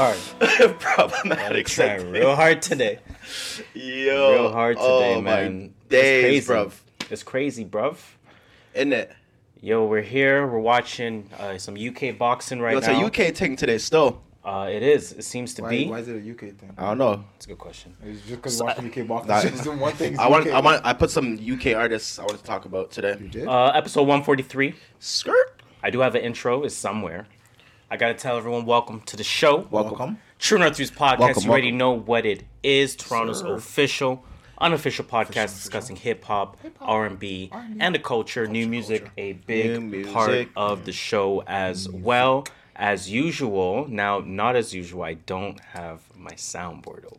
hard. Problematic Trying segment. real hard today. Yo, real hard today, oh man. My days, it's crazy. bruv. It's crazy, bruv. Isn't it? Yo, we're here. We're watching uh, some UK boxing right Yo, it's now. a UK thing today still. Uh, it is. It seems to Why, be. why is it a UK thing? I don't know. That's a good question. It's just because So- watching UK boxing. That- the one thing. I want, I want, I put some UK artists I want to talk about today. You did? Uh, episode 143. Skirt. I do have an intro. Is somewhere. I gotta tell everyone, welcome to the show. Welcome. True North Views podcast. Welcome, you already welcome. know what it is. Toronto's Sir. official, unofficial podcast Official, discussing hip hop, R and B, and the culture, new music, culture. a big New part of the show as well. As usual, now not as usual. I don't have my soundboard open.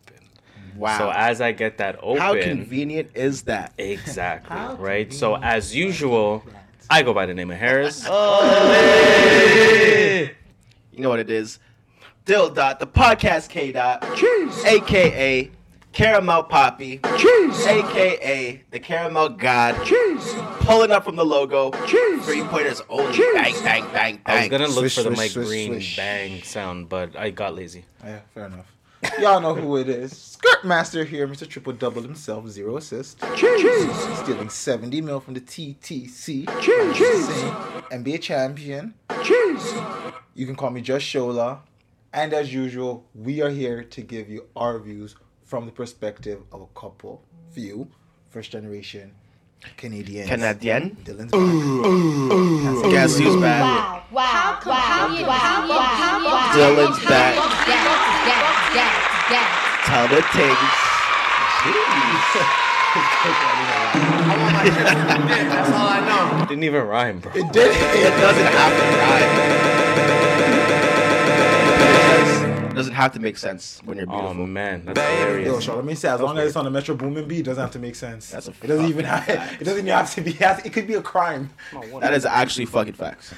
Wow. So as I get that open, How convenient is that? exactly right. So as usual, I go by the name of Harris. You know what it is. Dill dot the podcast K dot. Cheese. AKA Caramel Poppy. Cheese. AKA the Caramel God. Cheese. Pulling up from the logo. Cheese. Three pointers only. Bang, bang, bang, bang. I was gonna look Swish, for the Mike swish, Green swish. bang sound, but I got lazy. Oh, yeah, fair enough. Y'all know who it is. Skirt Master here, Mr. Triple Double himself, zero assist. Cheese. Stealing 70 mil from the TTC. Cheese. NBA champion. Cheese. You can call me Just Shola. And as usual, we are here to give you our views from the perspective of a couple, few, first generation Canadians. Canadian. Dylan's back. Guess who's back? Wow, wow, How come- wow, how wow, how you- wow, how wow. Dylan's how- back. Yes, yes, yes, yes. Tell the things. That's all I know. Didn't even rhyme, bro. It did. It doesn't have to rhyme. It doesn't mm. have to make sense when you're Oh beautiful. man, that's Yo, hilarious. Sean, let me say, as long as it's on the Metro Boomin beat, it doesn't have to make sense. That's a it doesn't even have. fact. It doesn't even have to be. It could be a crime. that is actually fucking facts.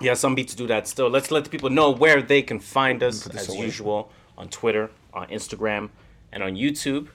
Yeah, some beats do that still. Let's let the people know where they can find us as away. usual on Twitter, on Instagram, and on YouTube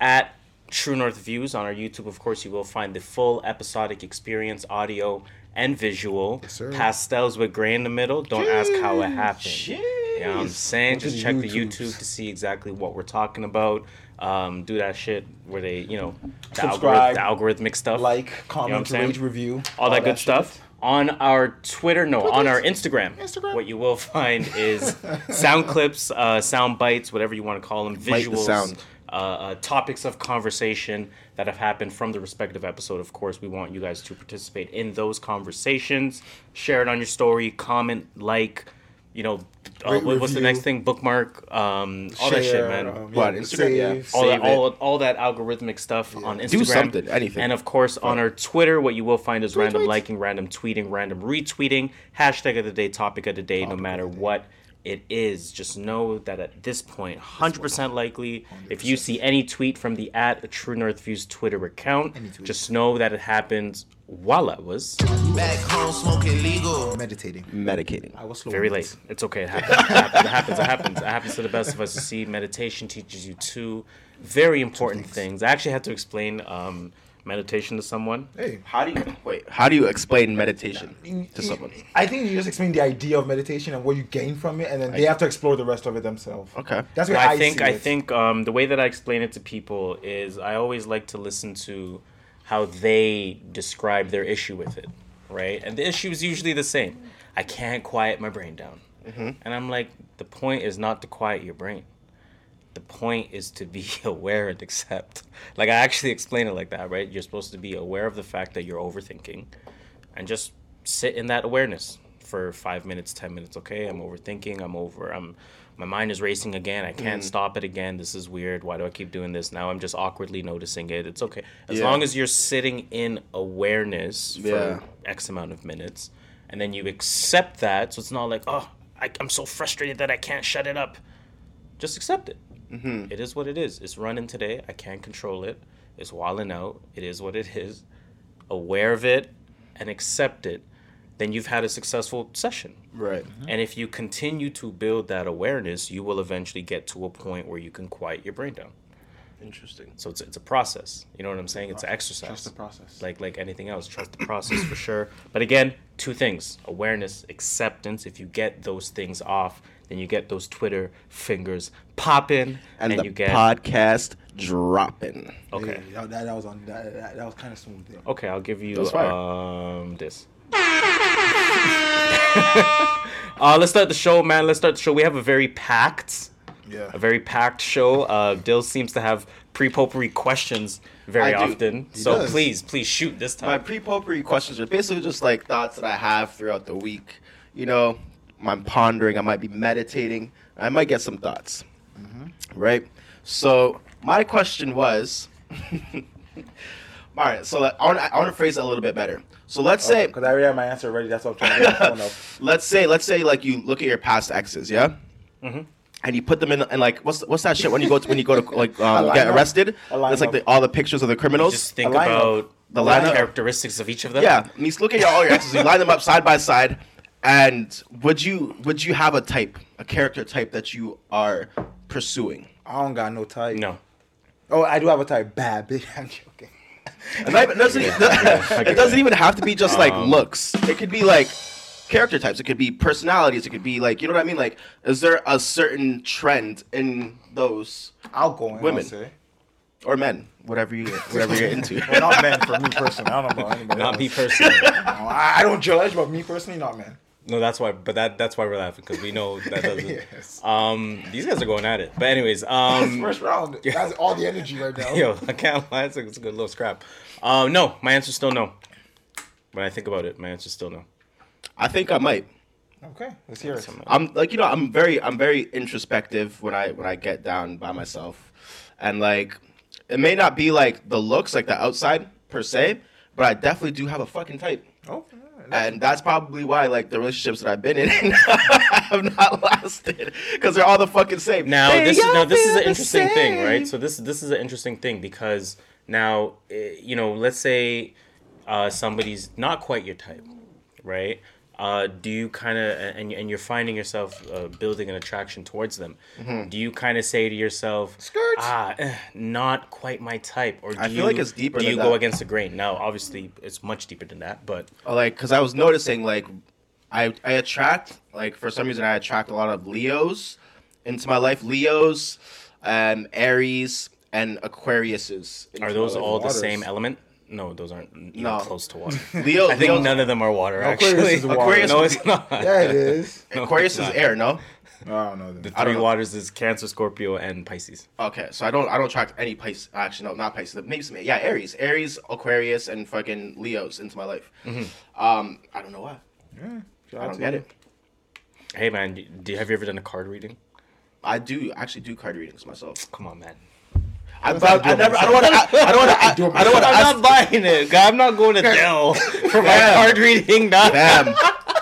at True North Views. On our YouTube, of course, you will find the full episodic experience, audio and visual. Yes, sir. Pastels with gray in the middle. Don't ask how it happened. Jeez. You know what I'm saying? Go Just the check the YouTube to see exactly what we're talking about. Um, do that shit where they, you know, the, Subscribe, algorithm, the algorithmic stuff Like, You know what comment, rate, review, all that good shit. stuff on our Twitter. No, on our Instagram. Instagram. What you will find is sound clips, uh, sound bites, whatever you want to call them, Bite the visuals, sound. Uh, uh, topics of conversation that have happened from the respective episode. Of course, we want you guys to participate in those conversations. Share it on your story, comment, like. You know, uh, Rate, what- what's the next thing? Bookmark, um, all that shit, man um, What, Instagram? save, Yeah. all Save that, it. all, all that algorithmic stuff on Instagram. Do something, anything. And of course, on our Twitter, what you will find is random tweet. liking, random tweeting, random retweeting, hashtag of the day, topic of the day, no matter what it is. Just know that at this point, 100% likely, if you see any tweet from the at True North Views Twitter account, just know that it happens while I was Back home smoking legal. meditating. Medicating. I was slow very late. this. It's okay. It happens. It happens. It happens. It happens. It happens to the best of us. You see, meditation teaches you two very important things. I actually had to explain um, meditation to someone. Hey, How do you wait? How do you explain meditation to someone? I think you just explain the idea of meditation and what you gain from it, and then they have to explore the rest of it themselves. Okay. That's what I, I, think see I it. think um, the way that I explain it to people is I always like to listen to how they describe their issue with it, right? And the issue is usually the same. I can't quiet my brain down, and I'm like, the point is not to quiet your brain. The point is to be aware and accept. Like I actually explain it like that, right? You're supposed to be aware of the fact that you're overthinking, and just sit in that awareness for five minutes, ten minutes. Okay, I'm overthinking. I'm over. I'm. My mind is racing again. I can't mm. stop it again. This is weird. Why do I keep doing this? Now I'm just awkwardly noticing it. It's okay as Yeah. long as you're sitting in awareness for Yeah. X amount of minutes, and then you accept that. So it's not like, oh, I, I'm so frustrated that I can't shut it up. Just accept it. Mm-hmm. It is what it is. It's running today. I can't control it. It's walling out. It is what it is. Aware of it and accept it. Then you've had a successful session. Right. And if you continue to build that awareness, you will eventually get to a point where you can quiet your brain down. Interesting. So it's, it's a process. You know what I'm saying? It's an exercise. Trust the process. Like like anything else, trust the process for sure. But again, two things: awareness, acceptance. If you get those things off, then you get those Twitter fingers popping, And, and, the you get podcast dropping. okay. Yeah, that, that was on. That, that, that was kind of smooth. There. Okay, I'll give you um this. uh, let's start the show, man. Let's start the show. We have a very packed, Yeah. a very packed show. Uh, Dill seems to have pre-potpourri questions very I do. often. So does. please, please shoot this time. My pre-potpourri questions are basically just like thoughts that I have throughout the week. You know, I'm pondering. I might be meditating. I might get some thoughts. Right. So my question was. All right. So I want, I want to phrase it a little bit better. So let's say Because I already have my answer ready. That's what I'm trying to get. let's say let's say like you look at your past exes, yeah, Mm-hmm. and you put them in and like what's what's that shit when you go to, when you go to like um, get lineup? arrested? A It's like the, all the pictures of the criminals. Just think A lineup. about The the lineup. characteristics of each of them. yeah, I mean, look at your, all your exes. You line them up side by side, and would you would you have a type, a character type that you are pursuing? I don't got no type. No. Oh, I do have a type. Bad bitch. I'm joking. And it doesn't, it doesn't even have to be just like um, looks. It could be like character types. It could be personalities. It could be like you know what I mean. Like, is there a certain trend in those Outgoing. Women. I'll say. or men, whatever you whatever you're into? Well, not men for me personally. I don't know about anybody. Not else. me personally. I, I don't judge, but me personally, not men. No, that's why. But that that's why we're laughing because we know that doesn't. Yes. Um, these guys are going at it. But anyways, um, First round. That's all the energy right now. Yo, I can't lie. It's a, it's a good little scrap. Um, no, my answer's still no. When I think about it, my answer's still no. I think I might. Okay, let's hear it. I'm like you know I'm very I'm very introspective when I when I get down by myself, and like it may not be like the looks like the outside per se, but I definitely do have a fucking type. Oh, And that's probably why, like, the relationships that I've been in have not lasted because they're all the fucking same. Now They this is now this is an the interesting thing, right? So this this is an interesting thing because now eh, you know, let's say uh, somebody's not quite your type, right? Uh, do you kind of and and you're finding yourself uh, building an attraction towards them? Mm-hmm. Do you kind of say to yourself, Skirt. ah, eh, not quite my type, or do I feel you, like it's deeper Do than you go against the grain? Now, obviously, it's much deeper than that, but like because I was noticing like I I attract like for some reason I attract a lot of Leos into my life. Leos, um, Aries, and Aquariuses. are those life. all the same element? No, those aren't No. close to water. Leo, I think Leo's- none of them are water. Aquarius Actually, is water. Aquarius no, it's not. Yeah, it is. No, Aquarius is air, no? I don't know. The Then. Three know. waters is Cancer, Scorpio, and Pisces. Okay, so I don't I don't track any Pisces. Actually, no, not Pisces. Maybe some yeah, Aries, Aries, Aquarius, and fucking Leos into my life. Um, I don't know why. Yeah, I don't get you. it. Hey man, do do you have you ever done a card reading? I do actually do card readings myself. Come on, man. I, That's but how I I do it never. I don't want to. I don't want to. do it I don't want to I'm not buying it. I'm not going to Dill for my Damn. card reading. Not. Bam.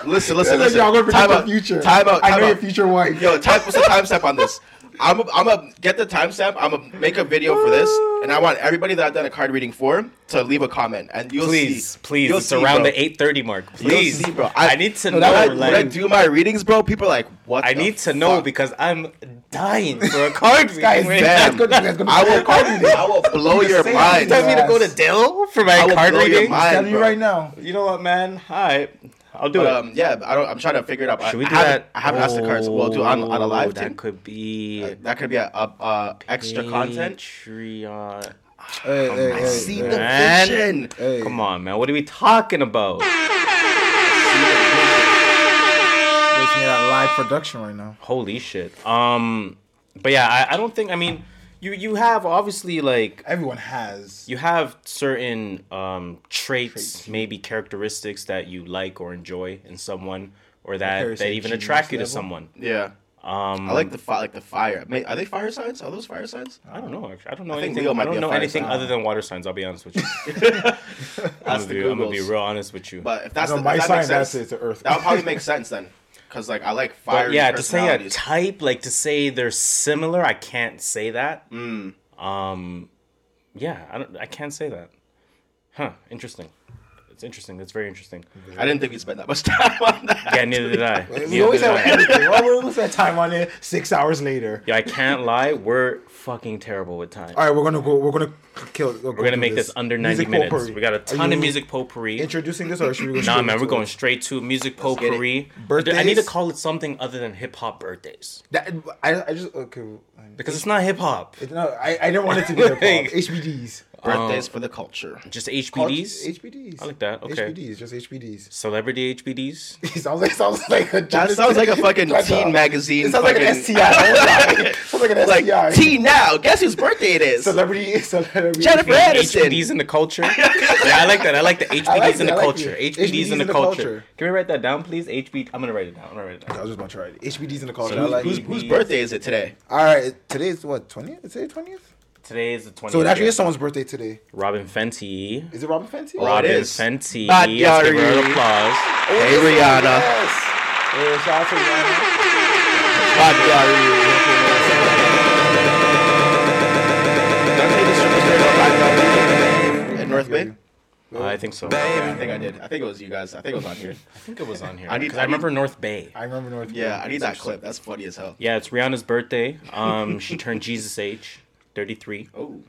Listen, listen, Listen, listen. y'all gonna predict Time the out. future. Time out. I Time know your out. future wife. Yo, time, what's the timestamp on this? I'm gonna I'm gonna get the timestamp. I'm gonna make a video for this, and I want everybody that I've done a card reading for to leave a comment, and you'll Please, see. please. You'll it's see, around bro. the 8:30 mark. You'll Please, see, bro. I, I- need to No, know. that- When like, I do my readings, bro, people are like, "What?" I the need to know because I'm dying for a card reading. Guys, right that's now. good. That's good. I will card reading. I will blow your Same mind. Tell me to go to Dill for I my will card blow your reading. mind. telling you right now. You know what, man? All right, I'll do But it. um, yeah, I don't. I'm trying to figure it out. Should we do haven't- that? I haven't asked the cards. We'll do it on on a live Oh, That thing. could be That could be a, a, a extra content. Patreon. Hey, hey, I hey, see hey. the Man. vision. Hey. Come on, man. What are we talking about? Listen to that live production right now. Holy shit. Um, but yeah, I, I don't think. I mean, you you have obviously like Everyone has. you have certain um traits, Traits. maybe characteristics that you like or enjoy in someone, or that that even attract you to someone. Yeah, Um, I like the fi- like the fire. May- Are they fire signs? Are those fire signs? I don't know. Actually, I don't know I think anything. Leo I might be don't know anything sign. other than water signs. I'll be honest with you. I'm gonna, the be, I'm gonna be real honest with you. But if that's the, my if that sign, that's it. It's the Earth. that would probably make sense then, because like I like fire. But yeah, to say a type, like to say they're similar, I can't say that. Mm. Um, yeah, I don't. I can't say that. Huh? Interesting. It's interesting. That's very interesting. I didn't think we'd spend that much time on that. Yeah, neither did I. We always have I. everything. Well, we're gonna spend time on it six hours later. Yeah, I can't lie. We're fucking terrible with time. All right, we're gonna go. We're gonna kill. We're gonna make this under 90 minutes. We got a ton of music potpourri. Introducing this, or should we go? Nah, man, we're going it? straight to music get it. potpourri. Birthdays? I need to call it something other than hip hop birthdays That, I, I just okay. because it's not hip hop. It, no, I, I didn't want it to be hip hop. HBDs. Birthdays for the culture. Just HBDs. HBDs. I like that, okay. HBDs, just HBDs. Celebrity HBDs. It sounds like sounds like a That sounds like a fucking Like teen a- magazine. It sounds like an fucking- STI. It sounds like an like STI. teen now. Guess whose birthday it is? Celebrity, celebrity. Jennifer Aniston. HBDs in the culture. yeah, I like that. I like the HBDs like in it, the I like culture. it. HBDs, in the, culture. Can we write that down, please? HB. I'm gonna write it down. I'm gonna write it down. I was just about to write it. HBDs in the culture. So I like Whose, whose birthday is it today? All right, Today is what twentieth? Is today twentieth? Today is the 20th. So it actually is someone's birthday today. Robyn Fenty. Is it Robyn Fenty? Oh, Robyn it is. Fenty. Bad Let's give her an Yari. applause. Hey Rihanna. Yes. Hey, shout out to Rihanna. In North Bay? Uh, I think so. Yeah, I think I did. I think it was you guys. I think it was on here. I think it was on here. I need- I I remember North Bay. I remember North. Bay. Yeah, I need that clip. That's funny as hell. Yeah, it's Rihanna's birthday. Um, she turned Jesus age, 33. Oh,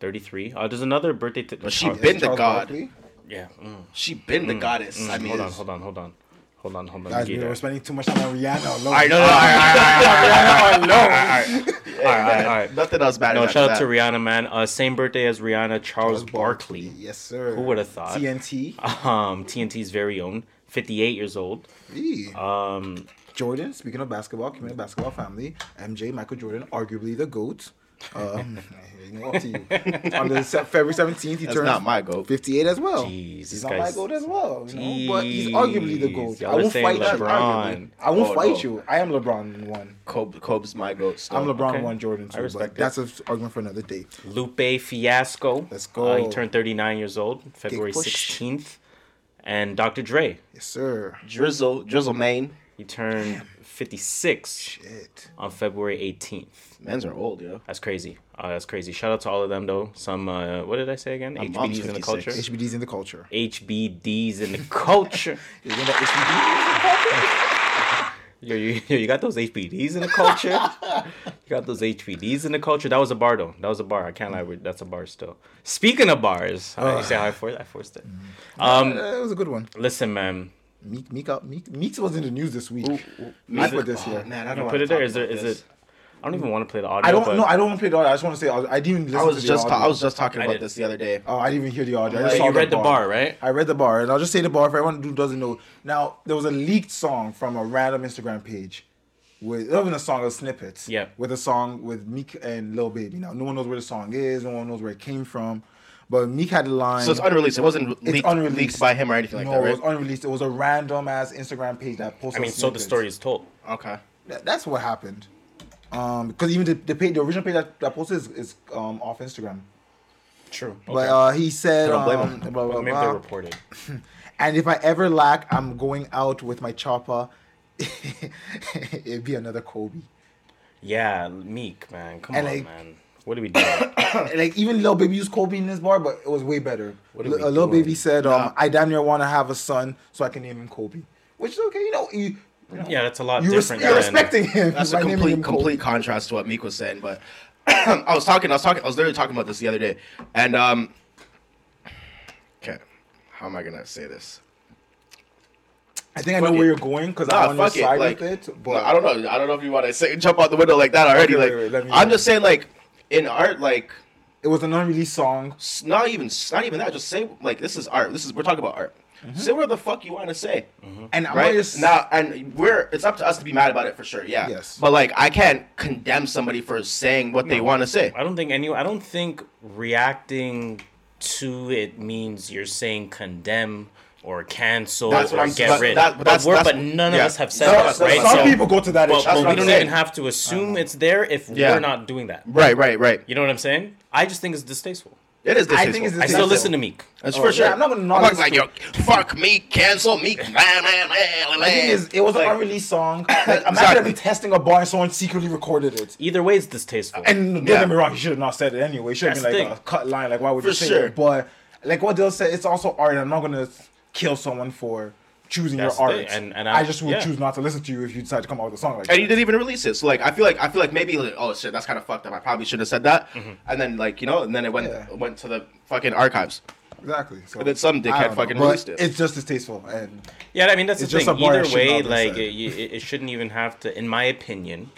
33. Uh, there's another birthday. T- But she been the Charles god. Barkley. Yeah. Mm, She been the goddess. mm, I mean, hold on, hold on, hold on, hold on, hold on. Guys, we that. were spending too much time on Rihanna alone. All right, no, no, no, all right, all right. Nothing else matters. No, shout out that. to Rihanna, man. Uh, same birthday as Rihanna, Charles Barkley. Yes, sir. Who would have thought? TNT. Um, TNT's very own, 58 years old. Eee. Um, Jordan, speaking of basketball, came in a basketball family. MJ, Michael Jordan, arguably the GOAT. Um, up to you. On the February 17th, he That's turned not my goat. 58 as well. Jeez, he's this not my guy's- GOAT as well. You know? But he's arguably the GOAT. I won't fight you. LeBron. arguably. I won't Oh, fight no. you. I am LeBron one. Kobe, Kobe's my goat. Still. I'm LeBron okay. one, Jordan two. I respect but that's an argument for another day. Lupe Fiasco. Let's Uh, he turned 39 years old, February 16th. And Dr. Dre, Yes, sir. Drizzle, Drizzle Main. he turned 56 Shit. on February 18th. Men's are old, yo. That's crazy. Uh, that's crazy. Shout out to all of them though. Some uh, what did I say again? My mom's HBDs in the 56. culture. HBD's in the culture. HBDs in the culture. You that yo, you, yo, you got those HBDs in the culture. you got those HBDs in the culture. That was a bar though. That was a bar. I can't lie. That's a bar still. Speaking of bars, uh, you see how I forced, I forced it. Um, HBD. It was a good one. listen, man. Meek, Meek, out, Meek, Meeks was in the news this week. Meek- put this oh, here. Man, I don't put wanna it there. talk Is there? about Is this. it? I don't even want to play the audio. I don't but know. I don't want to play the audio. I just want to say I, was- I didn't even listen I was to the just ta- audio. I was just talking about this the other day. Oh, I didn't even hear the audio. I Like, just saw you read the bar, right? I read the bar, and I'll just say the bar for everyone who doesn't know. Now, there was a leaked song from a random Instagram page. With not even a song, of snippets. Yeah. With a song with Meek and Lil Baby. Now, no one knows where the song is. No one knows where it came from. But Meek had the line. So it's unreleased. It wasn't It's leaked, unreleased. leaked by him or anything like no, that, it right? was unreleased. It was a random ass Instagram page that posted. I mean, so the story is told. okay. That- that's what happened. Um, because even the the, page, the original page that, that posted is, is um off Instagram. True. But uh, he said, Don't blame um, him. blah, blah, maybe blah. they reported. and if I ever lack, I'm going out with my chopper. It'd be another Kobe. Yeah, Meek, man. Come And on, like- man. What are we doing? like even Lil Baby used Kobe in this bar, but it was way better. What are Lil we uh, doing? Baby said, um, Nah. "I damn near want to have a son, so I can name him Kobe," which is okay. You know, you yeah, that's a lot you res- different. you're respecting him That's a complete him complete contrast to what Meek was saying. But I was talking, I was talking, I was literally talking about this the other day, and um, okay, how am I gonna say this? I think I know Fuck where it. you're going because Nah, I'm on your side like, with it. But But I don't know. I don't know if you want to say jump out the window like that already. Okay, like wait, wait, let I'm know. just saying, like in art, like it was an unreleased song. not even not even that. Just say like this is art. This is we're talking about art. Mm-hmm. Say whatever the fuck you want to say, And I'm right? just Now, and we're it's up to us to be mad about it for sure. Yeah. Yes. But like, I can't condemn somebody for saying what they want to say. I don't think any. I don't think reacting to it means you're saying condemn or cancel That's or get but rid. that- but, but that's- we're, that's- but none yeah. of us have said Some- that, some- right? some So- people go to that. But, but we I'm don't saying. even have to assume it's there if Yeah. we're not doing that. Right. Right. Right. You know what I'm saying? I I just think it's distasteful. It is. distasteful. I think it's distasteful. I still listen to Meek. That's Oh, for yeah, sure. I'm not gonna not I'm listen like yo, fuck me, cancel me. The The thing is, it was like, an unreleased song. Like, imagine Exactly. him testing a bar and someone secretly recorded it. Either way, it's distasteful. And don't Yeah. get me wrong, he should have not said it anyway. It should have been the uh, like a cut line. Like, why would For you say sure. it? But like what Dill said, it's also art. I'm not gonna kill someone for choosing That's your art. and- and I, I- just would yeah. choose not to listen to you if you decide to come out with a song like And you that. didn't even release it. So like, I feel like I feel like maybe like, oh shit, that's kind of fucked up. I probably should have said that. Mm-hmm. And then like you know, and then it went Yeah. went to the fucking archives. Exactly. So And then some dickhead I know, fucking but released it. It's just distasteful, and Yeah, I mean that's the just thing. Either way, not have been like it, it, it shouldn't even have to. In my opinion,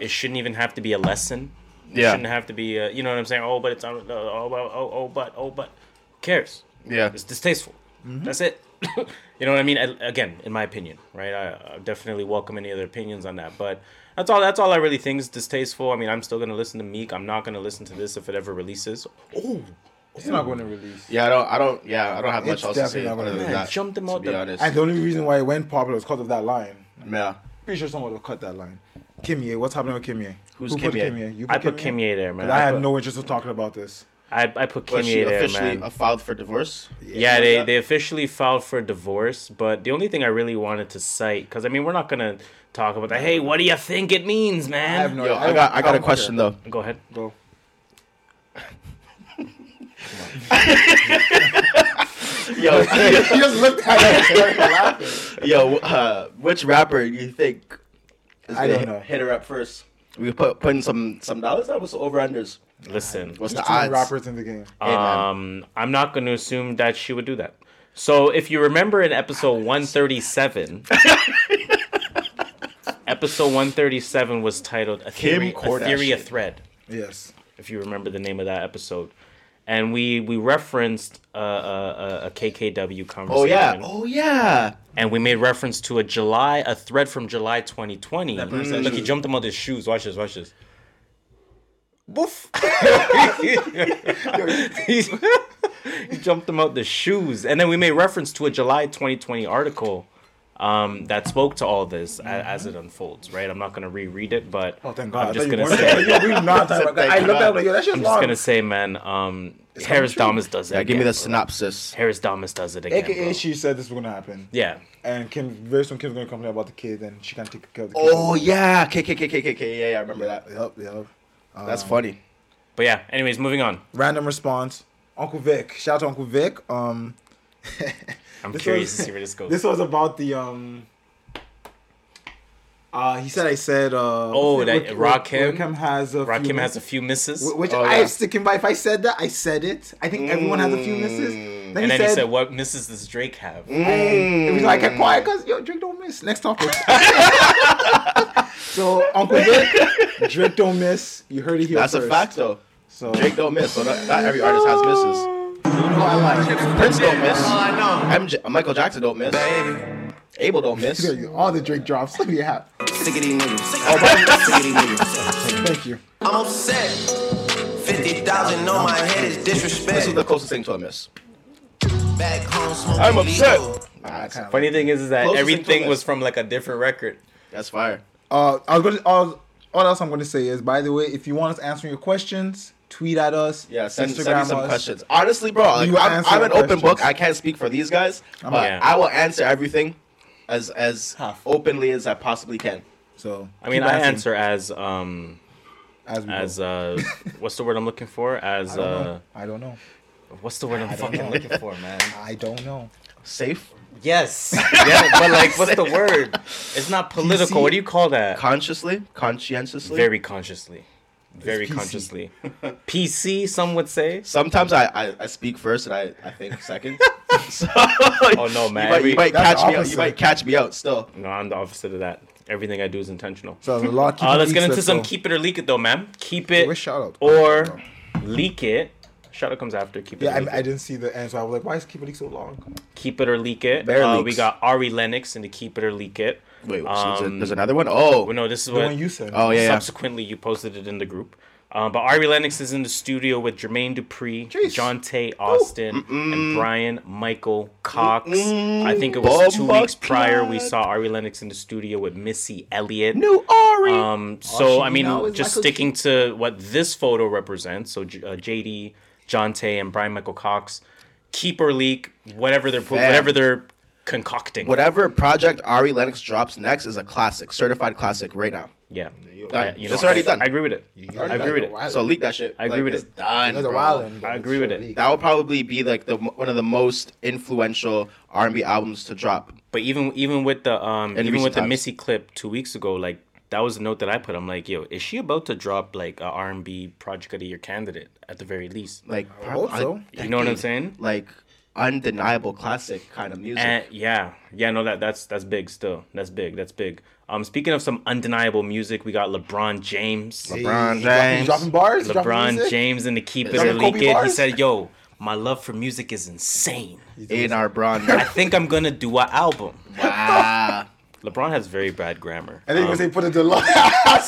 it shouldn't even have to be a lesson. It Yeah. shouldn't have to be. A, you know what I'm saying? Oh, but it's on. Oh, oh, oh, oh, but oh, but. Who cares? Yeah. It's distasteful. Mm-hmm. That's it. you know what I mean? I, again, in my opinion, right? I, I definitely welcome any other opinions on that, but that's all. That's all I really think is distasteful. I mean, I'm still gonna listen to Meek. I'm not gonna listen to this if it ever releases. Oh, it's not going to release. Yeah, I don't, I don't, yeah, I don't have much It's else to say definitely not gonna other than that. jumped him to out be the- honest. And the only reason why it went popular was because of that line. yeah, Pretty sure someone will cut that line. Kimye, what's happening with Kimye? Who's Who put Kimye? You I put Kimye there, man. I I had put- no interest in talking about this. I, I put was she there, officially man. uh, filed for divorce? Yeah, they, they officially filed for divorce, but the only thing I really wanted to cite, because I mean, we're not gonna talk about that. Hey, what do you think it means, man? I have no. Yo, I I got, I got a question care. though. Go ahead. Go. Yo, he just looked at it and started laughing. yo, uh, which rapper do you think? Is I gonna don't know. Hit her up first. We put putting some some dollars. That was over unders. Listen, What's the too many odds? rappers in the game. Um, I'm not going to assume that she would do that. So, if you remember in episode 137, episode 137 was titled "A Theory, a, theory a Thread." Yes. if you remember the name of that episode. And we we referenced uh, a, a, a KKW conversation. Oh yeah, oh yeah. And we made reference to a July, a thread from July 2020. That Look, he jumped him out of his shoes. Watch this, watch this. Boof. he, he jumped him out the shoes. And then we made reference to a July 2020 article um, that spoke to all this a, as it unfolds, right? I'm not going to reread it, but Oh, thank God. I'm just going to say. Yo, we not talking about that. I Thank looked at like, yo, that shit's I'm long. just gonna say, man. Um, Harris true. Damas does it. Yeah, give me the bro. synopsis. Harris Damas does it again. AKA, bro. she said this was gonna happen, Yeah, and Kim very soon Kim's gonna complain about the kid, and she can't take care of the kid. Oh yeah, K K K K K K. Yeah, yeah, I remember that. Yep, yep. That's Um, funny. but yeah. Anyways, moving on. Random response. Uncle Vic. Shout out to Uncle Vic. Um, I'm curious was- to see where this goes. this was about the um. Uh, he said I said. Uh, Oh, that Rick- Rakim? Rakim has a few Rakim has a few misses, Which Oh, I yeah. am sticking by. If I said that, I said it. I think everyone has a few misses. Then and he then he said, said, "What misses does Drake have?" and it was like, kept quiet because yo, Drake don't miss. Next topic. so Uncle Vic, Drake don't miss. You heard it here That's a fact though. So Drake don't miss. So not, not every artist has misses. You know I like. Prince don't miss. All I know. MJ, Michael Jackson don't miss. Abel don't miss. All the Drake drops. Let me have. Sick of these niggas. Oh, Sick of these niggas. Thank you. I'm upset. 50,000 on my head is This is the closest thing to a miss. Back home smoking I'm upset. legal. Funny thing is, is that Closest everything was from like a different record. That's fire. Uh, I was going to. All, all else I'm going to say is, by the way, if you want us answering your questions, tweet at us. Yeah, send, send Instagram me some us. questions. Honestly, bro, like, We I'm, I'm an your open book. I can't speak for these guys, but Yeah. I will answer everything as as Half. openly as I possibly can. So I mean, keep I answer as um as we as uh what's the word I'm looking for? As I don't uh know. I don't know. what's the word I'm fucking know. looking for, man? I don't know. Safe, Yes. yeah, but like, what's the word? It's not political. PC? What do you call that? consciously, conscientiously. Very consciously. Very PC. consciously. PC, some would say. Sometimes I, I, I speak first and I, I think second. so, Oh no, man. You might, you might catch me out. You might catch me out still. No, I'm the opposite of that. Everything I do is intentional. So there's a lot. Uh, let's get into keep some keep it or leak it though, man. Keep it shout out? or leak it. Shout out comes after. Keep it. Yeah, or leak I, I didn't see the end, so I was like, "Why is Keep It Leak so long?" Keep it or leak it. Uh, we got Ari Lennox in the keep it or leak it. Wait, Um, there's another one. Oh, Well, no, this is The what one you said. oh yeah, yeah. subsequently you posted it in the group. Um, but Ari Lennox is in the studio with Jermaine Dupri, Jeez. Johntá Austin, and Brian Michael Cox. I think it was two Bumba weeks prior we saw Ari Lennox in the studio with Missy Elliott. New Ari. Um, so I mean, just Michael sticking to what this photo represents. So J- uh, JD, Johntá, and Brian Michael Cox, keep or leak, whatever they're put, Fam. whatever they're concocting. Whatever project Ari Lennox drops next is a classic, certified classic right now. Yeah. Done. I, you know, It's already done. I agree with it. I agree with it. So leak that shit. I agree with it's it. Done. Another bro. wild I agree with it. That would probably be like the one of the most influential R&B albums to drop. But even even with the um In even recent with the. Missy clip two weeks ago, like that was the note that I put. I'm like, yo, is she about to drop like a R and B project of the year candidate at the very least? Like, I hope prob- so. You know what I'm saying? Like undeniable classic kind of music. And yeah, yeah, no, that that's that's big still. That's big. That's big. Um, speaking of some undeniable music, we got LeBron James. LeBron He's dropping- James. dropping bars. dropping LeBron music? James and the keep it Dropping or leak it. He said, "Yo, my love for music is insane. in our bronze. I think I'm gonna do an album." wow. LeBron has very bad grammar. I think Um, say put a deluxe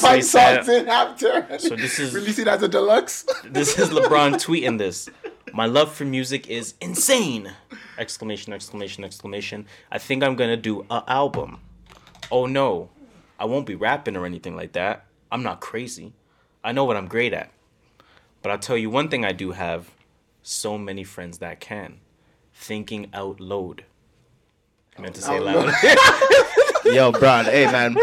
five songs in after. So this is- release it as a deluxe. this is LeBron tweeting this. My love for music is insane! Exclamation! Exclamation! Exclamation! I think I'm gonna do a album. Oh no, I won't be rapping or anything like that. I'm not crazy. I know what I'm great at. But I'll tell you one thing I do have. So many friends that can. Thinking out loud. I meant to say loud. Yo, Bron. Hey, man.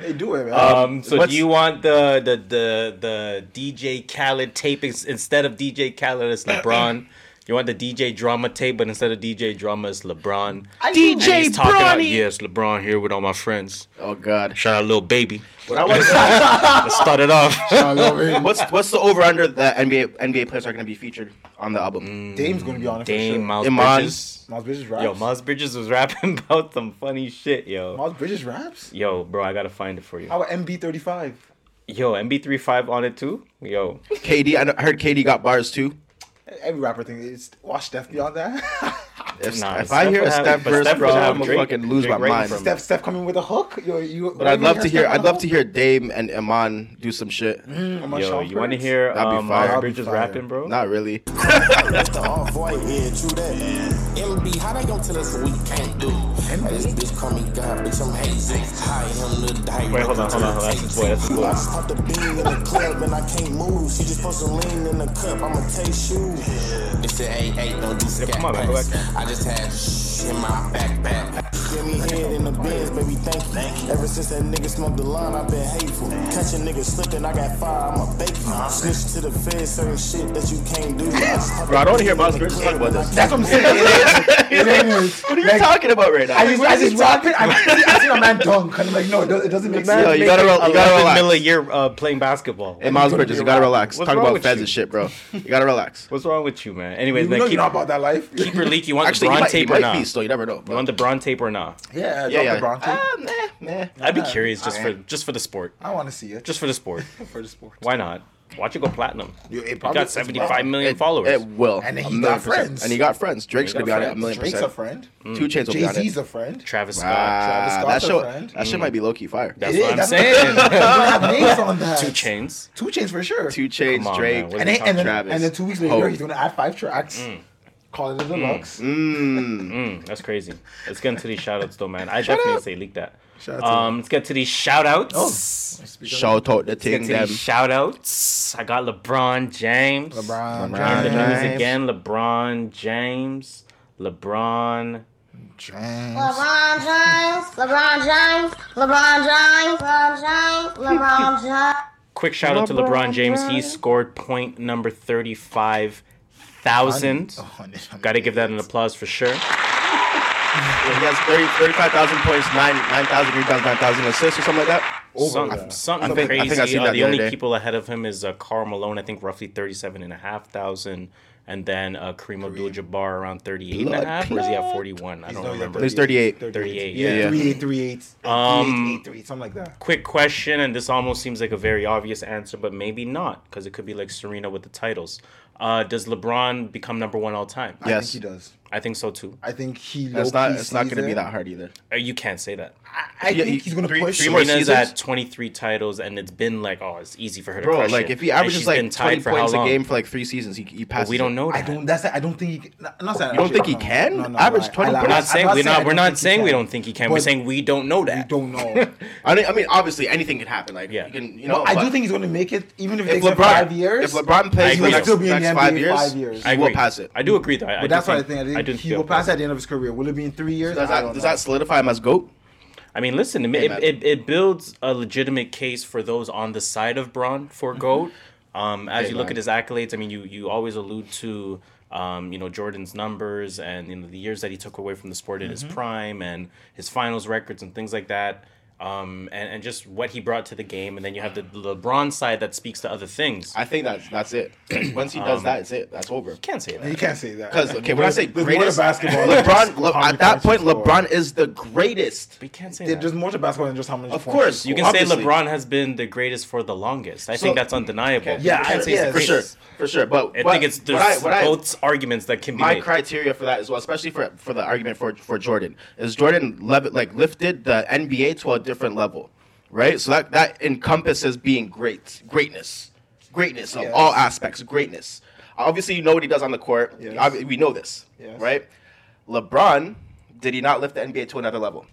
hey, do it, man. Um, so What's- do you want the the the the DJ Khaled tape ins- instead of DJ Khaled it's LeBron? You want the DJ Drama tape, but instead of DJ Drama it's LeBron. DJ And he's talking about Bronny. yes, LeBron here with all my friends. Oh God. Shout out little baby. What I was- Let's start it off. I love it. what's what's the over under that NBA NBA players are going to be featured on the album? Mm, Dame's gonna be on it for Dame sure. Miles Iman. Bridges. Miles Bridges raps. Yo, Miles Bridges was rapping about some funny shit, yo. Miles Bridges raps. Yo, bro, I gotta find it for you. How about MB35? Yo, MB35 on it too? Yo. KD. I heard KD got bars too. Every rapper thing is watch Steph be on that. If, Nah, if I hear a would have- Steph but verse, Steph bro, I'm gonna Drake- fucking lose Drake my mind. from- Steph, Steph coming with a hook. Yo, you, But I'd love to hear. I'd love to hear Dame and Iman do some shit. Yo, you wanna hear That'd be um, fire. Miles That'd be Bridges fire. rapping, bro? Not really. That's the off white, yeah, true that. MB, how they gon' tell us what we can't do? Hey, this bitch call me God, bitch, I'm hazy. High him the die. Wait, hold on, hold on, hold on. That's his boy, that's his boy. I just popped a bean in the club and I can't move. She just put some lean in the cup, I'ma taste you. They said, hey, hey, don't do scat come on, man, go back. I just had shh in my backpack. Give me head in the bins, baby, thank you. Ever since that nigga smoked the line, I've been hateful. Catching niggas slipping, I got fire, I'ma bake you. Snitch to the feds, certain shit that you can't do. I just popped Bro, I a don't wanna hear bean Miles Bridges talk about and I this. That's what I'm saying. It is. What are you talking about right now? I just, I just rap it. I, I see a man dunk, and I'm like, no, it doesn't, make sense. Yo, you gotta, rel- you gotta 11 relax. mil a year uh, playing basketball. Hey, Miles Bridges, you gotta relax. What's Talk about with feds you? and shit, bro. You gotta relax. What's wrong with you, man? Anyways, You man, know keep, you know about that life. keep your leak. You want Actually, the he Bron might, he tape or might not? be still. You never know. You want the Bron tape or not? Yeah, Yeah, yeah. The Bron tape. Ah, nah, nah. I'd be curious just for just for the sport. I want to see it. Just for the sport. for the sport. Why not? Watch it go platinum. You- it probably- got it's 75 probably- million It, followers. it will. And then he got percent. friends. And he got friends. Drake's He gonna got be on it a million Drake's a percent. friend. 2 Chainz will Jay be on it. Jay Z's a friend. Travis Scott. Ah, Scott's that a friend. that shit might be low key fire. That's It what is, I'm that's saying. Have names on that. 2 Chainz. 2 Chainz for sure. 2 Chainz, Come on, Drake. and are then, and then, Travis. and then two weeks later, Hope. he's gonna add five tracks. Call it a deluxe. Mm. Mm, that's crazy. Let's get into these shout outs though, man. I definitely say leak that. Shout out Um, let's get to these shout outs. Oh, Shout out the Let's thing, to them. these shout outs. I got LeBron James. LeBron, In the news James. again, LeBron James. LeBron. James. LeBron James, LeBron James, LeBron James, LeBron James, LeBron James. Quick shout out to LeBron James. He scored point number 35,000. Oh, Got to give that an applause for sure. He has 30, 35,000 points, 9 9,000 rebounds, 9,000 assists or something like that. Some, that. something I think- I crazy. think I seen Uh, the the only day. people ahead of him is uh, Karl Malone, I think roughly 37,500. And then uh, Kareem Abdul-Jabbar around 38 and a Blood half, or is he at 41? I don't no, remember. He's 38. 38, Yeah, yeah. three eight three eight. Um, three eight eight three, something like that. Quick question, and this almost seems like a very obvious answer, but maybe not, because it could be like Serena with the titles. Uh, does LeBron become number one all time? I Yes. think he does. I think so too. I think he. That's not. low-key It's not going to be that hard either. Uh, You can't say that. I, I Yeah, think he- he's gonna three- push. three more Serena's seasons? at 23 titles, and it's been like, oh, it's easy for her to Bro, crush like it. if he And averages she's like been 20 tied for how points a long? game for like three seasons, he, he But passes. we don't him. know I that. don't. That's. I don't think. He, can- not, not saying. You don't think he no, can? No, no, Average 20 I- I- We're We're not saying I'm we're not. We're don't not think he saying we can. don't think he can. we're But saying we don't know that. We that. don't know. I mean, I mean, obviously anything can happen. Like, Yeah. you can, you know. No, I do but think he's gonna make it, even if it if takes him LeBron, five years. if LeBron I plays agree. the He'll still be in next the five NBA years, five years. he I will agree. pass it. I do agree though. I, I But do that's what I think. I think I do he feel will pass at the end of his career. Will it be in three years? Does that does that solidify him as goat? I mean, listen, it, it, it, it builds a legitimate case for those on the side of Bron for GOAT. Um, as Hey, you look at his accolades, I mean, you, you always allude to, um, you know, Jordan's numbers and, you know, the years that he took away from the sport in his prime and his finals records and things like that. Um, and, and just what he brought to the game. And then you have the LeBron side that speaks to other things. I think that's that's it. Once he does that, it's it. That's over. You can't say that. You can't say that. Because okay, when I say There's more to greatest, basketball. LeBron, Le- at that point, he scored. LeBron is the greatest. We can't say There- that. There's more to basketball than just how many. Of course, You scored. can say LeBron has been the greatest for the longest. I So- think that's undeniable. Yeah, you can't I- say he's yeah, the for sure, for sure. But I what- think it's there's what I- what I- both arguments that can be my made. criteria for that as well, especially for for the argument for for Jordan, is Jordan lev- like lifted the NBA to a different level, right? So that that encompasses being great, greatness, greatness of Yes. all aspects, greatness. Obviously, you know what he does on the court. Yes. Obvi- We know this, Yes. right? LeBron did he not lift the NBA to another level?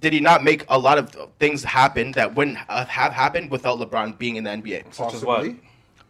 Did he not make a lot of things happen that wouldn't uh, have happened without LeBron being in the NBA? Such as what? Possibly.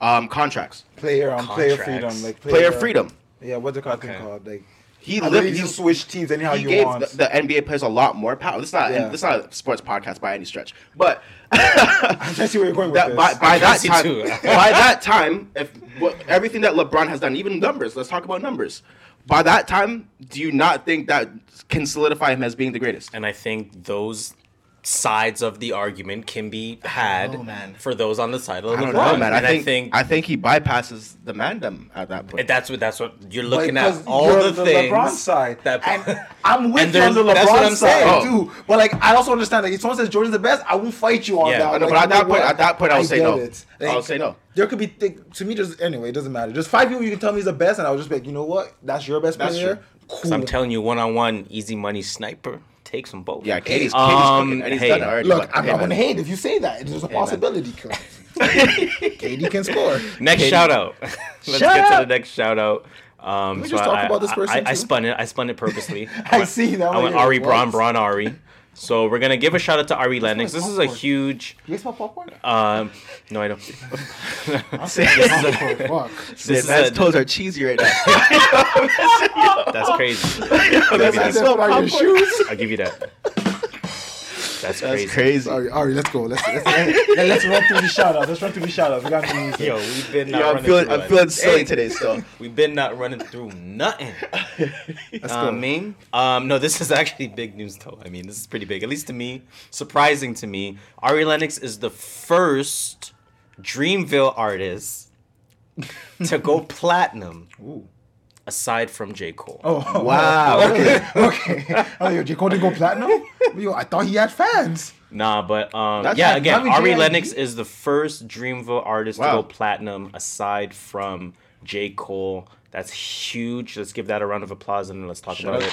Um, contracts, Player on player freedom, like player freedom. Yeah, what's the called thing Okay. called? Like He I lived. you He, can switch teams anyhow he you gave want. the, the NBA players a lot more power. This is not Yeah. this is not a sports podcast by any stretch, but I'm see where you're going with that, this. by, by that time, by that time, if what, everything that LeBron has done, even numbers, let's talk about numbers. By that time, do you not think that can solidify him as being the greatest? and I think those sides of the argument can be had know, man. for those on the side of I don't LeBron. know, man. I And think, I think I think he bypasses the mandem at that point. that's what that's what you're looking because at all you're the, things. LeBron side. that- and I'm with you on the there's- that's what LeBron I'm side saying. too. But like, I also understand that if someone says Jordan's the best, I won't fight you on Yeah, that. I Like, but at you that point- what? at that point, I would say no. it. I would say no. There could be th- to me just anyway. It doesn't matter. Just five people you can tell me is the best, and I would just be like, you know what? That's your best That's player. true. Cool. I'm telling you, one on one, easy money sniper takes them both. yeah, KD's, KD's Um, cooking, and he's hey, done it already. Look, I'm hey, not man. gonna hate if you say that. There's a man. possibility. KD can score. Next Katie. shout out. Let's Shout get to the out. next shout out. Um, we so just talk I, about this person I, I too? spun it. I spun it purposely. I see that I one went. Ari Bron, What? Bron Ari. So we're gonna give a shout out to Ari Lennox. This is a popcorn. huge. You smell popcorn? Um, no, I don't. I'm saying popcorn. Fuck. This is Man's toes are cheesy right now. that's crazy. That's me that. not so Are your popcorn. shoes? I'll give you that. That's That's crazy. crazy. Sorry, Ari, let's go. Let's let's, let, let's run through the shout outs. Let's run through the shout outs. We got new music. Yo, we've been not Yo, I'm running feeling, through I'm it. feeling silly Hey, today still. We've been not running through nothing. Let's Uh, go. me? Um, no, this is actually big news though. I mean, this is pretty big, at least to me. Surprising to me. Ari Lennox is the first Dreamville artist to go platinum Ooh. Aside from J. Cole. Oh Wow. okay, okay. Oh, yo, J. Cole didn't go platinum? Yo, I thought he had fans. Nah, but um, That's yeah, not- again, I Ari JID. Lennox is the first Dreamville artist Wow. to go platinum aside from J. Cole. That's huge. Let's give that a round of applause and let's talk about it.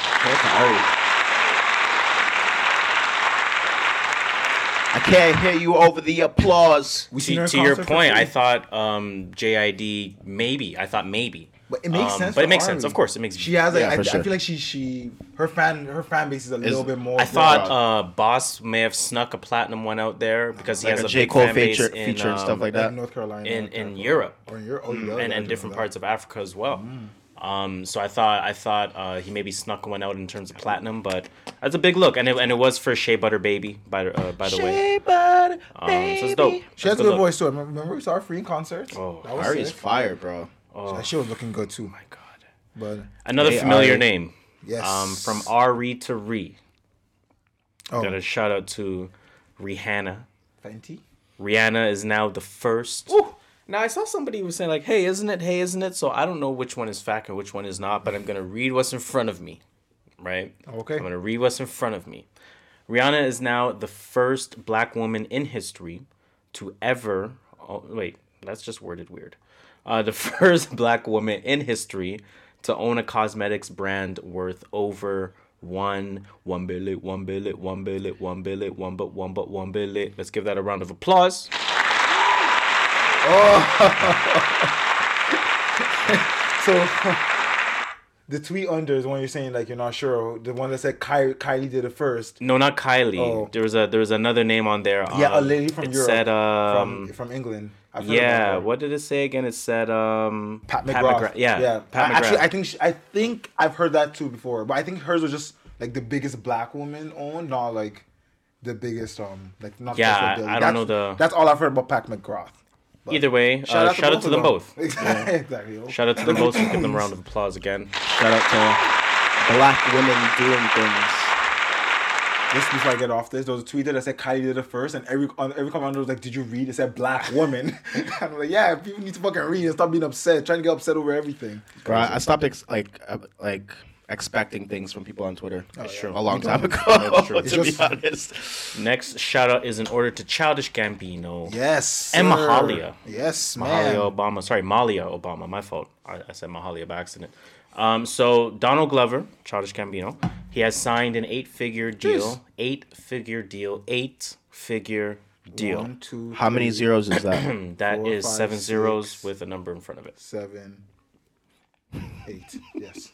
I can't hear you over the applause. We seen her To, to your point. I thought um, JID maybe. I thought maybe. But it makes Um, sense. but it makes Ari. sense. Of course, it makes sense. She has like Yeah, I, for I feel like she she her fan her fan base is a little bit more. I thought uh, Bas may have snuck a platinum one out there because he Like has a a, J. big Cole fan base feature, in, feature and stuff um, like like that. North Carolina in North in Carolina. Europe or in Europe, oh, you and, know, and that's different that. parts of Africa as well. Um, so I thought I thought uh, he maybe snuck one out in terms of platinum, but that's a big look, and it, and it was for Shea Butter Baby by the- uh, by the way. Shea Butter um, so it's dope. She has a good look. voice too. Remember, remember we saw her free in concert. Oh, that was Ari's sick. fire, bro. That shit was looking good too. My God. But Another Hey, familiar name. yes, Um, from Ari to Re. oh, Got a shout out to Rihanna. Fenty. Rihanna is now the first. Now I saw somebody was saying like, "Hey, isn't it? Hey, isn't it?" So I don't know which one is fact and which one is not, but I'm gonna read what's in front of me, right? Okay. I'm gonna read what's in front of me. Rihanna is now the first black woman in history to ever. Oh, wait, that's just worded weird. Uh, the first black woman in history to own a cosmetics brand worth over one one billion, one billion, one billion, one billion, one but one but one billion. Let's give that a round of applause. Oh. So the tweet under is when you're saying like you're not sure. The one that said Ky- Kylie did it first. No, not Kylie. Oh. There was a there was another name on there. Yeah, a Um, lady from Europe. Said um, from from England. I've Yeah, what did it say again? It said um Pat McGrath. Yeah, yeah. Pat I- Actually, I think she, I think I've heard that too before, but I think hers was just like the biggest black woman owned, not like the biggest um like not. Yeah, just a I- building. I don't That's- know the- That's all I've heard about Pat McGrath. Either way, shout, uh, shout out to them both. Exactly. exactly. Shout out to them both. and Give them a round of applause again. Shout out to black women doing things. Just before I get off this, there was a tweet that said Kylie did it first, and every on every comment was like, "Did you read?" It said "black woman." I'm like, "Yeah, people need to fucking read and stop being upset, trying to get upset over everything." Bro, I I stopped ex- like uh, like expecting things from people on Twitter. Oh, true. A long time ago, That's true. to It's be honest. Next shout out is in order to Childish Gambino. Yes, And sir. Mahalia. Yes, man. Mahalia Obama. Sorry, Malia Obama. My fault. I, I said Mahalia by accident. Um, so Donald Glover, Childish Gambino, he has signed an eight-figure deal. Eight-figure deal. Eight-figure deal. One, two, How many three, zeros is that? That four, is five, seven zeros with a number in front of it. seven, eight. Yes.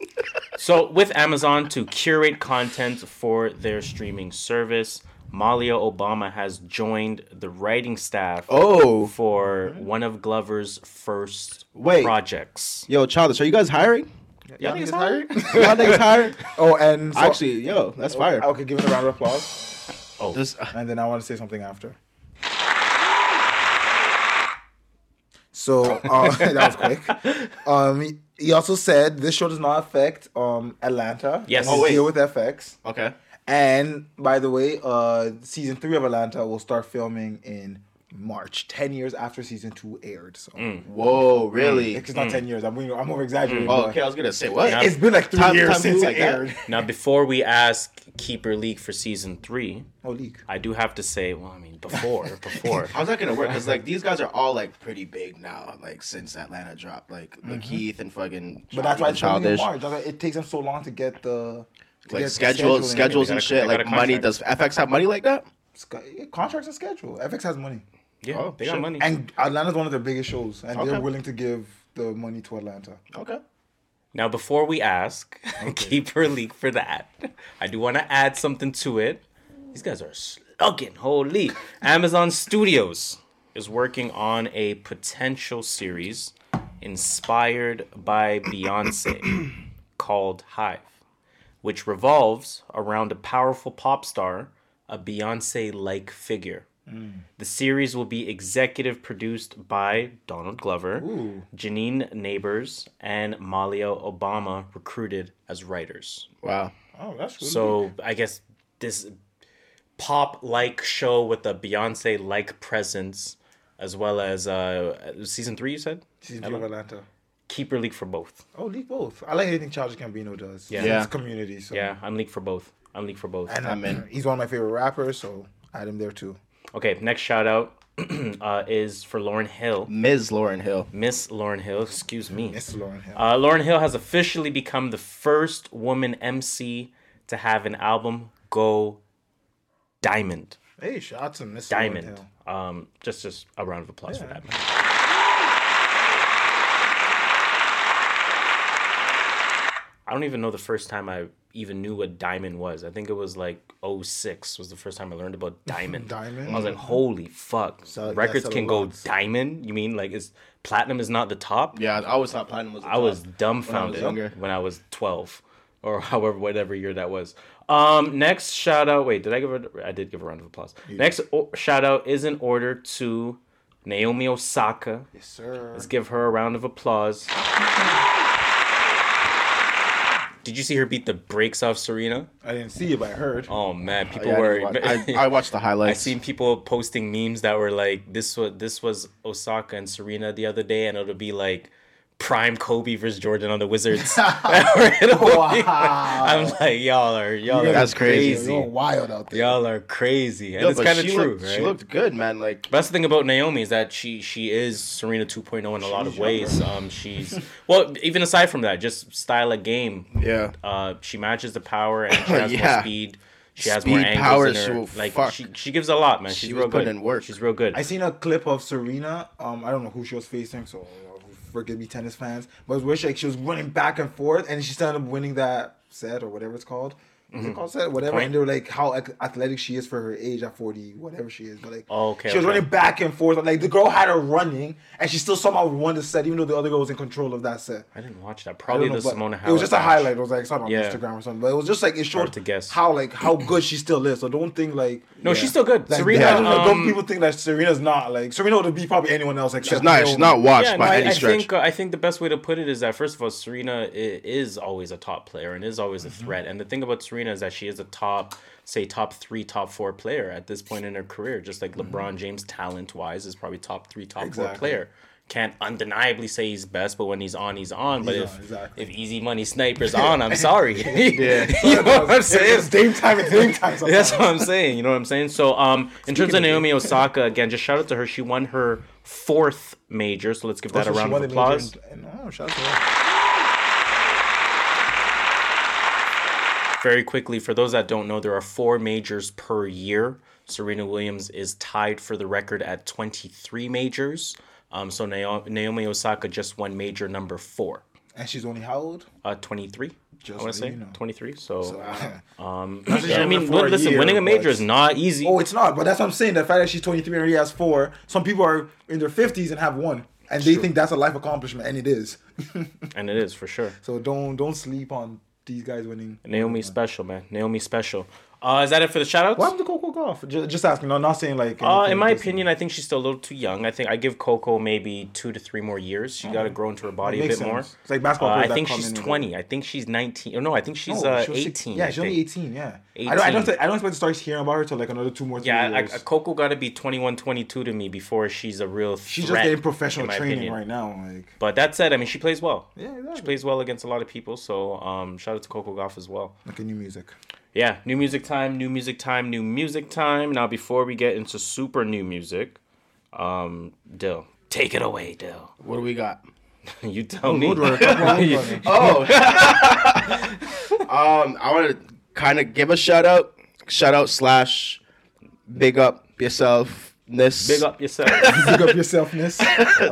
So, with Amazon to curate content for their streaming service, Malia Obama has joined the writing staff oh, for one of Glover's first Wait. projects. yo, childish, are you guys hiring? Yeah, niggas niggas hired? Y'all niggas hiring? Oh, and so, Actually, yo, that's fire. okay, give it a round of applause, Oh, This- and then I want to say something after. So uh, that was quick. Um, he, he also said this show does not affect um Atlanta. Yes. and Oh, he's wait. deal with FX. okay. And by the way, uh, season three of Atlanta will start filming in March, ten years after season two aired. So mm. Whoa, mm. really? it's not ten mm. years. I'm I'm over exaggerating. Oh, okay, I was gonna say what? Yeah. It's been like three Time- years time since moves it like that. aired. now before we ask Keeper League for season three, Oh, leak. I do have to say, well, I mean, before, before. How's that gonna work? Because like these guys are all like pretty big now, like since Atlanta dropped, like like mm-hmm. Heath and fucking. Mm-hmm. But that's why it's childish. March. That's why it takes them so long to get the to Like get schedule, scheduling. schedules They and got a- shit. Like money. Does FX have money like that? Contracts and schedule. FX has money, Yeah, Oh, they got shit. money. and Atlanta's one of their biggest shows, and Okay. they're willing to give the money to Atlanta. Okay. Now, before we ask Keeper leak for that, I do want to add something to it. These guys are slugging. Holy. Amazon Studios is working on a potential series inspired by Beyonce called Hive, which revolves around a powerful pop star, a Beyonce like figure. The series will be executive produced by Donald Glover, Janine Nabers, and Malia Obama, recruited as writers. Wow. Oh, that's really So I guess this pop like show with a Beyonce like presence, as well as uh, season three, you said? season three of Atlanta. Keeper League for both. Oh, leak both. I like anything Childish Gambino does. Yeah. yeah. Yeah. It's community. So. Yeah, I'm league for both. I'm league for both. and I'm in. He's one of my favorite rappers, so I add him there too. Okay, next shout out uh, is for Lauryn Hill. Ms. Lauryn Hill. Miss Lauryn Hill, excuse me. Miss Lauryn Hill. Uh, Lauryn Hill has officially become the first woman MC to have an album go diamond. hey, shout out to Miss Diamond. Lauryn Hill. Um, just just a round of applause for that. Man. I don't even know the first time I even knew what diamond was. I think it was like 06 was the first time I learned about diamond. Diamond? I was like, holy fuck. So- Records so can go lots. diamond? You mean like is platinum is not the top? Yeah, I always thought platinum was. the I was top. dumbfounded younger. when I was 12 or however whatever year that was. Um next shout out wait, did I give a I did give a round of applause. Next o- shout out is in order to Naomi Osaka. Yes, sir. Let's give her a round of applause. Did you see her beat the brakes off Serena? I didn't see it, but I heard. Oh man, oh, people Yeah, I, were didn't watch- I, I watched the highlights. I highlights. seen people posting memes that were like, "This was this was Osaka and Serena the other day," and it'll be like prime Kobe versus Jordan on the Wizards. I'm like, y'all are y'all are That's crazy. You're wild out there. Y'all are crazy, and Yo, it's kind of true, looked- right? She looked good, man. Like But that's the thing about Naomi is that she she is Serena 2.0 in a lot of ways. Um, she's well, even aside from that, just style of game. yeah. Uh, she matches the power and she has more speed. She has more angles power, in her. so like fuck. she she gives a lot, man. She's She real good. putting in work. She's real good. I seen a clip of Serena. Um, I don't know who she was facing, so forgive me, tennis fans. But it was she, like, she was running back and forth, and she ended up winning that set or whatever it's called. What's it called? Said whatever, Point? and they were like how athletic she is for her age at forty, whatever she is. But like, Oh, okay, she was okay. running back and forth. Like the girl had her running, and she still somehow won the set, even though the other girl was in control of that set. I didn't watch that. Probably know, the Simona Halep. It was just a match. highlight. It was like something on Yeah. Instagram or something, but it was just like it showed Hard to guess. how like how good she still is. So don't think like No, she's still good. like, Serena, yeah, don't, um, don't people think that Serena's not like Serena would be probably anyone else except She's not. Naomi. She's not watched Yeah, by I, any I stretch. think uh, I think the best way to put it is that first of all, Serena is always a top player and is always a Mm-hmm. threat. And the thing about Serena is that she is a top, say, top three, top four player at this point in her career. Just like LeBron James, talent wise, is probably top three, top four Mm-hmm. Player. Can't undeniably say he's best, but when he's on, he's on. But He's if exactly. if Easy Money Sniper's on, I'm sorry. yeah, you know what I'm saying? It's Dame time. It's Dame time. That's what I'm saying. You know what I'm saying? So, um, in terms of Naomi Osaka, again, just shout out to her. She won her fourth major, so let's give that Also, a she round won of applause. And, in- oh, shout out to her. Very quickly, for those that don't know, there are four majors per year. Serena Williams is tied for the record at 23 majors. Um, so Naomi Osaka just won major number four. And she's only how old? Uh, 23. Just I want to say you know. 23. So, um, yeah, I mean, listen, winning a major is not easy. Oh, it's not. But that's what I'm saying. The fact that she's 23 and already has four. Some people are in their 50s and have one, and they think that's a life accomplishment, and it is. and it is for sure. so don't don't sleep on these guys winning. Naomi special, man. Naomi special. Uh, is that it for the shout outs? What happened to Coco Gauff? Just, just asking. No, not saying like. Uh, in my opinion, I think she's still a little too young. I think I give Coco maybe two to three more years. She got to grow into her body a bit more. It's like basketball Uh, I think she's twenty. I think she's nineteen. Oh, no, I think she's No, uh, she was eighteen. Yeah, she's only 18. Yeah. I don't. I 18. don't. I don't expect to start hearing about her till like another two more. Yeah, I, years. I, Coco got to be 21, 22 to me before she's a real. She's just getting professional training opinion. right now. Like. But that said, I mean, she plays well. Yeah, She plays well against a lot of people. So um, shout out to Coco Gauff as well. Like a new music. Yeah, new music time, new music time, new music time. Now, before we get into super new music, um, Dill, take it away, Dill. What do we got? you tell me. Oh. um, I want to kind of give a shout out, shout out slash, big up yourself. This Big up yourself. Big up yourselfness.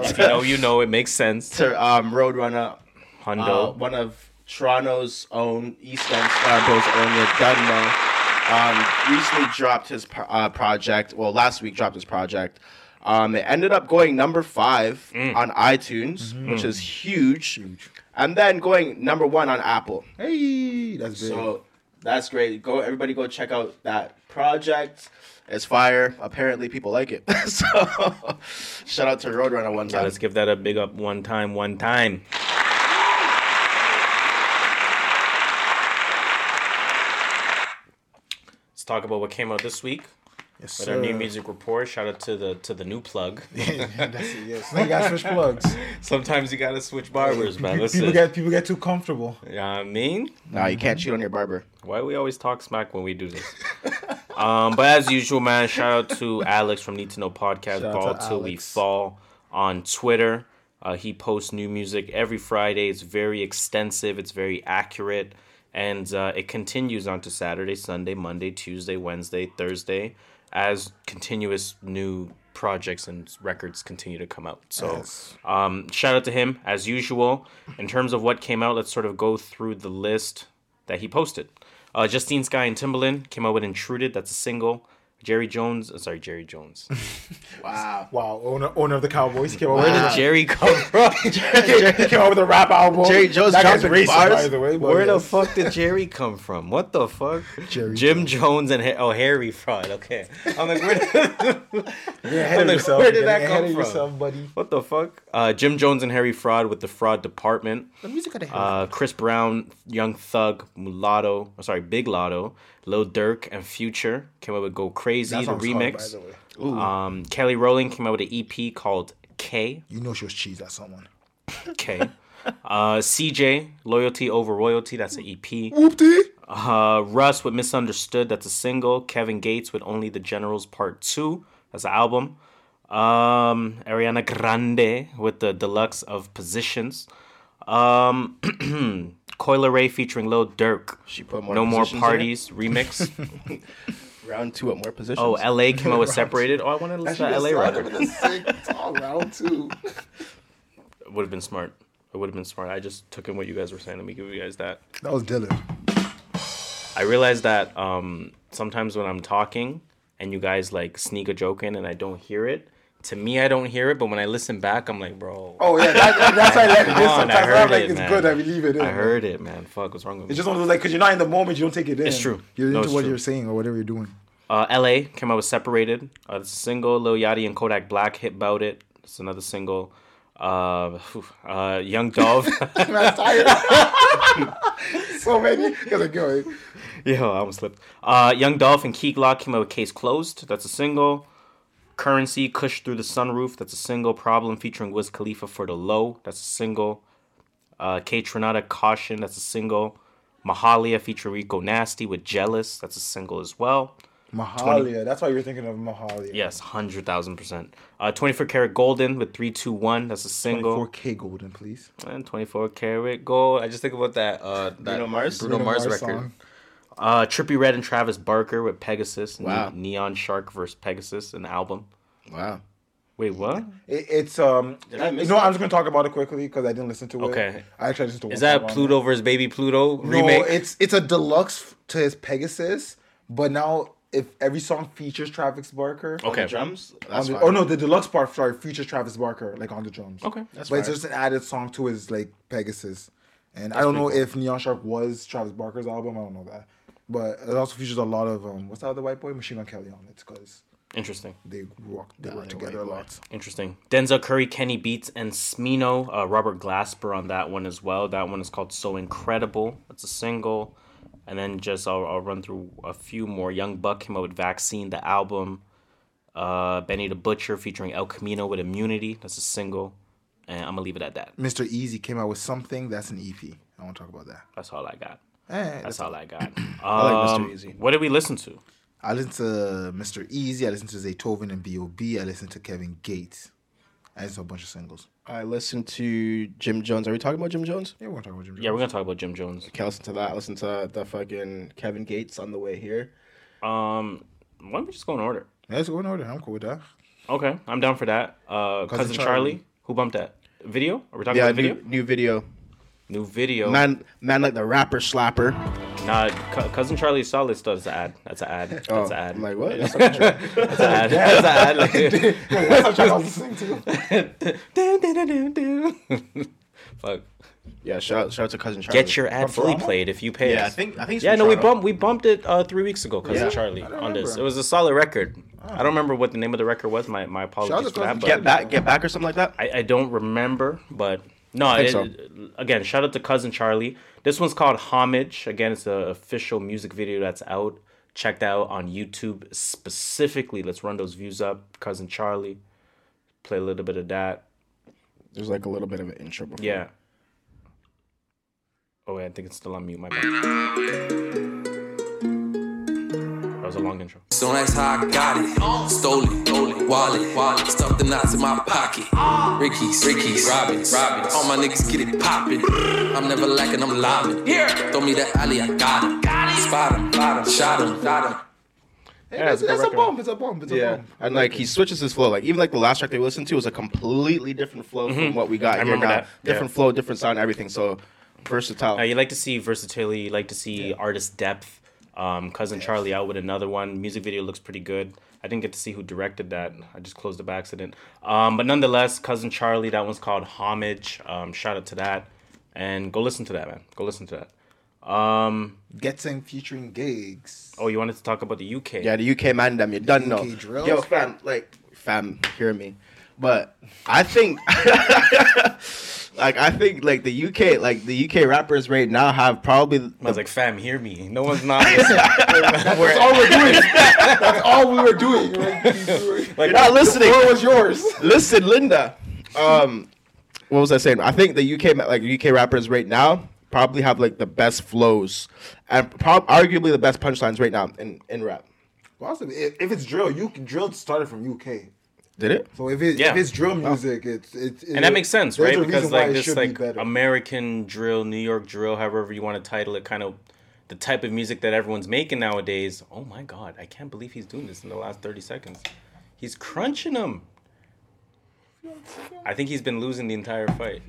if you know, you know. It makes sense. to um, Roadrunner, uh, one of Toronto's own East End Scarborough's own. Done now. Um, recently dropped his uh, project. Well, last week dropped his project. Um, it ended up going number five Mm. on iTunes, Mm-hmm. which is huge. and then going number one on Apple. hey, that's big. So that's great. Go everybody go check out that project. It's fire. Apparently people like it. so shout out to Roadrunner one Yeah, time. let's give that a big up one time, one time. Talk about what came out this week yes, with our new music report. Shout out to the to the new plug. that's it. Yes, you got switch plugs. Sometimes you gotta switch barbers, man. People, Listen, people get people get too comfortable. you know what I mean? Nah, you can't cheat on your barber. Why we always talk smack when we do this? um, but as usual, man, shout out to Alex from Need to Know Podcast, Shout Ball to Till We Fall on Twitter. Uh, he posts new music every Friday. It's very extensive. It's very accurate, and uh, it continues on to Saturday, Sunday, Monday, Tuesday, Wednesday, Thursday, as continuous new projects and records continue to come out. So, Yes. um, shout out to him as usual. In terms of what came out, let's sort of go through the list that he posted. Uh, Justine Skye and Timbaland came out with Intruded. That's a single. Jerry Jones, sorry, Jerry Jones. Wow. Wow, owner owner of the Cowboys. Came out Where did Jerry come from? he came out with a rap album. Jerry Jones that guy's dropping racist, bars? by the way. but Where the fuck did Jerry come from? What the fuck? Jerry Jim Jones and Ha- oh Harry Fraud. Okay, I'm like, where did, You're ahead I'm of like, yourself. where did You're that ahead come of from? yourself, buddy. what the fuck? Uh, Jim Jones and Harry Fraud with the fraud department. The music of the Uh, Chris Brown, Young Thug, Mulatto, oh, sorry, Big Latto, Lil Durk, and Future came out with Go Crazy, That the song's hard, remix. by the way. Um, Kelly Rowland came out with an EP called K. You know she was cheese at someone. K. Uh, CJ, Loyalty Over Royalty, that's an EP. Whoopty. Uh, Russ with Misunderstood, that's a single. Kevin Gates with Only the Generals Part 2, that's an album. Um, Ariana Grande with the deluxe of Positions. Um, Coi Leray featuring Lil Durk. She put more No More positions in it? Parties remix. Round two at more positions. oh, LA came out with Separated. Oh, I want to listen to LA record. It's all round two. Would have been smart. It would have been smart. I just took in what you guys were saying. Let me give you guys that. That was Dylan. I realized that um, sometimes when I'm talking and you guys like sneak a joke in and I don't hear it, to me I don't hear it, but when I listen back, I'm like, bro. Oh yeah, that, that's why I let it in. Come I Sometimes heard I'm like, it, it's man. good we leave it in. I heard it, man. Fuck, what's wrong with me? It's just one of those like, cause you're not in the moment, you don't take it in. It's true. You're No, into it's what true. you're saying or whatever you're doing. Uh, LA came out with Separated. Uh, a single. Lil Yachty and Kodak Black hit Bout It. It's another single. Uh, uh, Young Dove. I'm tired. so many. Gotta go. Yo, I almost slipped. Uh, Young Dolph and Key Glock came out with Case Closed. That's a single. Currency, Kush Through the Sunroof. That's a single. Problem featuring Wiz Khalifa for the Low. That's a single. Uh, Kaytranada, Caution. That's a single. Mahalia featuring Rico Nasty with Jealous. That's a single as well. Mahalia. That's why you're thinking of Mahalia. Yes, 100,000%. Uh, 24kGoldn with 321. That's a single. 4K golden, please. And 24 Karat Gold. I just think about that. Uh, that Bruno Mars? Bruno, Mars, record. song. Uh, Trippie Redd and Travis Barker with Pegasus. Wow. Ne- Neon Shark versus Pegasus, an album. Wow. Wait, what? It, it's um. Did I you miss know, that? I'm just gonna talk about it quickly because I didn't listen to it. Okay. I actually listened to. Is one that song on Pluto versus Baby Pluto remake? No, it's it's a deluxe to his Pegasus, but now if every song features Travis Barker. okay. Drums? on That's the, oh no, the deluxe part sorry features Travis Barker like on the drums. Okay. That's but it's just an added song to his like Pegasus, and I don't know if Neon Shark was Travis Barker's album. I don't know that, but it also features a lot of um. What's that other white boy? Machine Gun Kelly on it because Interesting. they work they work together a lot. Interesting. Denzel Curry, Kenny Beats, and Smino. Uh, Robert Glasper on that one as well. That one is called So Incredible. It's a single. And then just I'll, I'll run through a few more. Young Buck came out with Vaccine, the album. Uh, Benny the Butcher featuring El Camino with Immunity. That's a single. And I'm gonna leave it at that. Mr. Eazi came out with something that's an EP. I want to talk about that. That's all I got. Eh, That's all I got. I like Mr. Um, Easy. What did we listen to? I listened to Mr. Eazi. I listened to Zaytoven and B.O.B. I listened to Kevin Gates. I listened to a bunch of singles. I listened to Jim Jones. Are we talking about Jim Jones? Yeah, we're gonna talk about Jim. Jones. Yeah, we're gonna talk about Jim Jones. Okay, I listened to that. I listened to the fucking Kevin Gates on the way here. Um, why don't we just go in order? Yeah, let's go in order. I'm cool with that. Okay, I'm down for that. Uh, cousin, Charlie. Charlie. who bumped that video? Are we talking Yeah, about video? new, new video. New video. Man, man, like the rapper slapper. Nah, Cou- cousin Charlie is solid. Still, that's an ad. That's an ad. That's Oh, an ad. I'm like what? That's That's an ad. That's an ad. Like, That's what I was listening to. Fuck. yeah, shout, shout out to cousin Charlie. Get your ad fully Toronto? played if you pay. Yeah, I think I think. it's Yeah, from no, we bumped we bumped it uh, three weeks ago, cousin Yeah. Charlie, on don't this. It was a solid record. I don't remember what the name of the record was. My my apologies to for that. But Get back, get back, or something like that. I, I don't remember, but no. It, so. Again, shout out to cousin Charlie. This one's called Homage. Again, it's the official music video that's out. Check that out on YouTube specifically. Let's run those views up. Cousin Charlie. Play a little bit of that. There's like a little bit of an intro before. Yeah. Oh wait, I think it's still on mute. My bad. That was a long intro. So that's how I got it. Stole it, stole it, wallet, wallet, stuffed the knots in my pocket. Ricky's, Ricky's, Robbins, Robbins. All my niggas get it poppin'. I'm never lacking, I'm lobbing. Throw me the alley, I got him. Spot him, shot him, shot him. Yeah, It's, it's a it's a record. bump. It's a bump. It's a Yeah, bump. and like he switches his flow. Like even like the last track they listened to was a completely different flow from what we got Mm-hmm. I here remember now. that, yeah. Different flow, different sound, everything. So versatile. Uh, you like to see versatility. You like to see artist depth. Um, Cousin Charlie out with another one. Music video looks pretty good. I didn't get to see who directed that. I just closed it by accident. Um, but nonetheless, Cousin Charlie. That one's called Homage. Um, shout out to that. And go listen to that, man. Go listen to that. Um, Getting featuring Giggs. oh, you wanted to talk about the UK? Yeah, the UK man, them you done know. UK drills? Yo, fam, like fam, hear me. But I think, like I think, like the UK, like the UK rappers right now have probably. I was The, like, fam, hear me. No one's not listening. That's all we're doing. That's all we were doing. Like, like, you're not listening. What was yours? Listen, Linda. Um, what was I saying? I think the UK, like UK rappers right now, probably have like the best flows and prob- arguably the best punchlines right now in in rap. Possibly. If, if it's drill, you drill started from UK. Did it? So if it, Yeah. if it's drill music, it's it's and that makes sense, there's right? Because reason why like this should be like. American drill, New York drill, however you want to title it, kind of the type of music that everyone's making nowadays. Oh my god, I can't believe he's doing this in the last thirty seconds. He's crunching them. I think he's been losing the entire fight.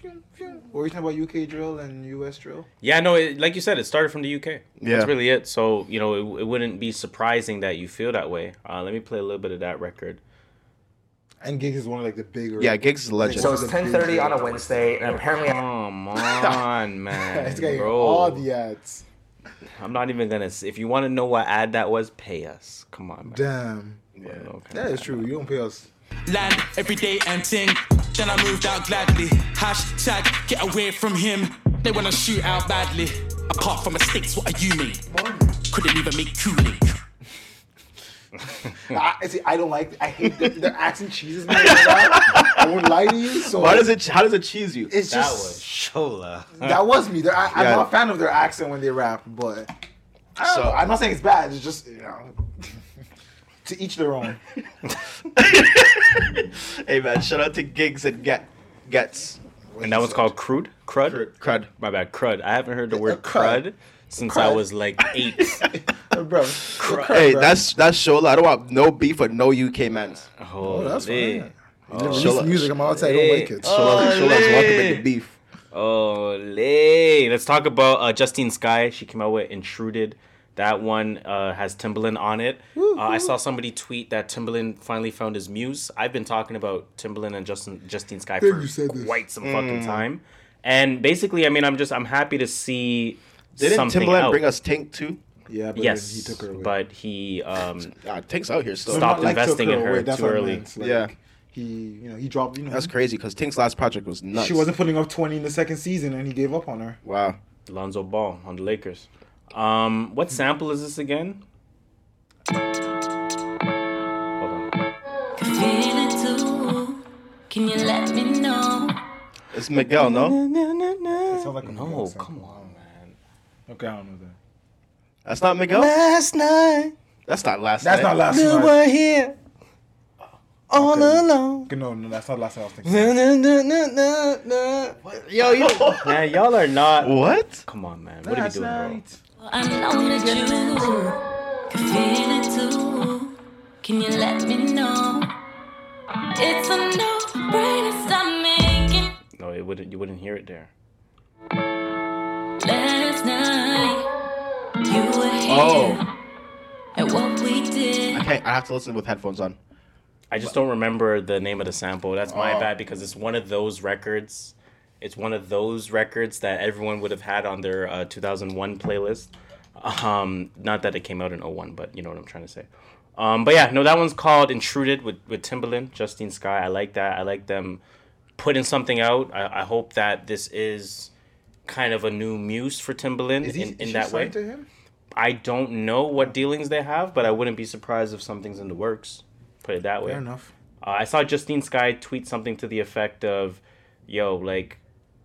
phew, phew. Or you talking about UK drill and US drill? Yeah, no, it, like you said, it started from the UK. Yeah. That's really it. So, you know, it, it wouldn't be surprising that you feel that way. Uh, let me play a little bit of that record. And Giggs is one of like the bigger. Yeah, Giggs is a legend. So it's 10:30 on a Wednesday, and apparently Come on, man. It's getting bro. all the ads. I'm not even going to. See. If you want to know what ad that was, pay us. Come on, man. Damn. Yeah. That is true. You don't pay us. Land every day and ting. Then I moved out gladly. Hashtag get away from him. They wanna shoot out badly. Apart from mistakes, what are you mean? Couldn't even make Kool-Aid. I, see, I don't like. I hate the, the accent cheeses me. I won't lie to you. So Why does it? How does it cheese you? It's That just was Shola. that was me. They're- I, I'm Yeah. not a fan of their accent when they rap, but I don't So- know. I'm not saying it's bad. It's just you know, to each their own. hey man, shout out to Giggs and Get Gets. And that one's called Crude? Crud? Crud. My bad. Crud. I haven't heard the word crud. crud since I was like eight. bro. Hey, that's that's Shola. I don't want no beef with no UK man. Oh, that's lit. fine. You never Shola- music. I'm outside. I don't like it. Shola, Shola's welcome in the beef. Oh, lay. Let's talk about uh, Justine Skye. She came out with Intruded. That one uh, has Timbaland on it. Uh, I saw somebody tweet that Timbaland finally found his muse. I've been talking about Timbaland and Justin Justine Skye for you said this. quite some fucking time. And basically, I mean, I'm just I'm happy to see Didn't something Timbaland out. bring us Tank too? Yeah, but yes, he took her away. but he um, Ah, Tank's out here still. Stopped like investing took in her away, that's too early. Like, Yeah. He, you know, he dropped. You know, That's crazy because Tank's last project was nuts. She wasn't putting up 20 in the second season, and he gave up on her. Wow. Lonzo Ball on the Lakers. Um, what sample is this again? Hold on. Feel it too. Can you let me know? It's Miguel, no? It sounds like a No, come on, man. Okay, I don't know that. That's not Miguel. Last night, That's not last. Night. That's night. not last you night. were here all Okay. alone. Okay, No, no, that's not last night. I was thinking. Na, na, na, na, na, na. Yo, you, man, y'all are not. What? Come on, man. What are you doing, bro? I know that you can feel it too. Can you let me know? It's a no-brainer. Stop making No, it wouldn't. You wouldn't hear it there. Last night. You were. Oh. And what we did. I can't. I have to listen with headphones on. I just don't remember the name of the sample. That's my Oh. bad because it's one of those records. It's one of those records that everyone would have had on their uh, 2001 playlist. Um, not that it came out in 01, but you know what I'm trying to say. Um, but yeah, no, that one's called Intruded with, with Timbaland, Justine Skye. I like that. I like them putting something out. I, I hope that this is kind of a new muse for Timbaland he in, is in that way. to him? I don't know what dealings they have, but I wouldn't be surprised if something's in the works. Put it that way. Fair enough. Uh, I saw Justine Skye tweet something to the effect of, "Yo, like,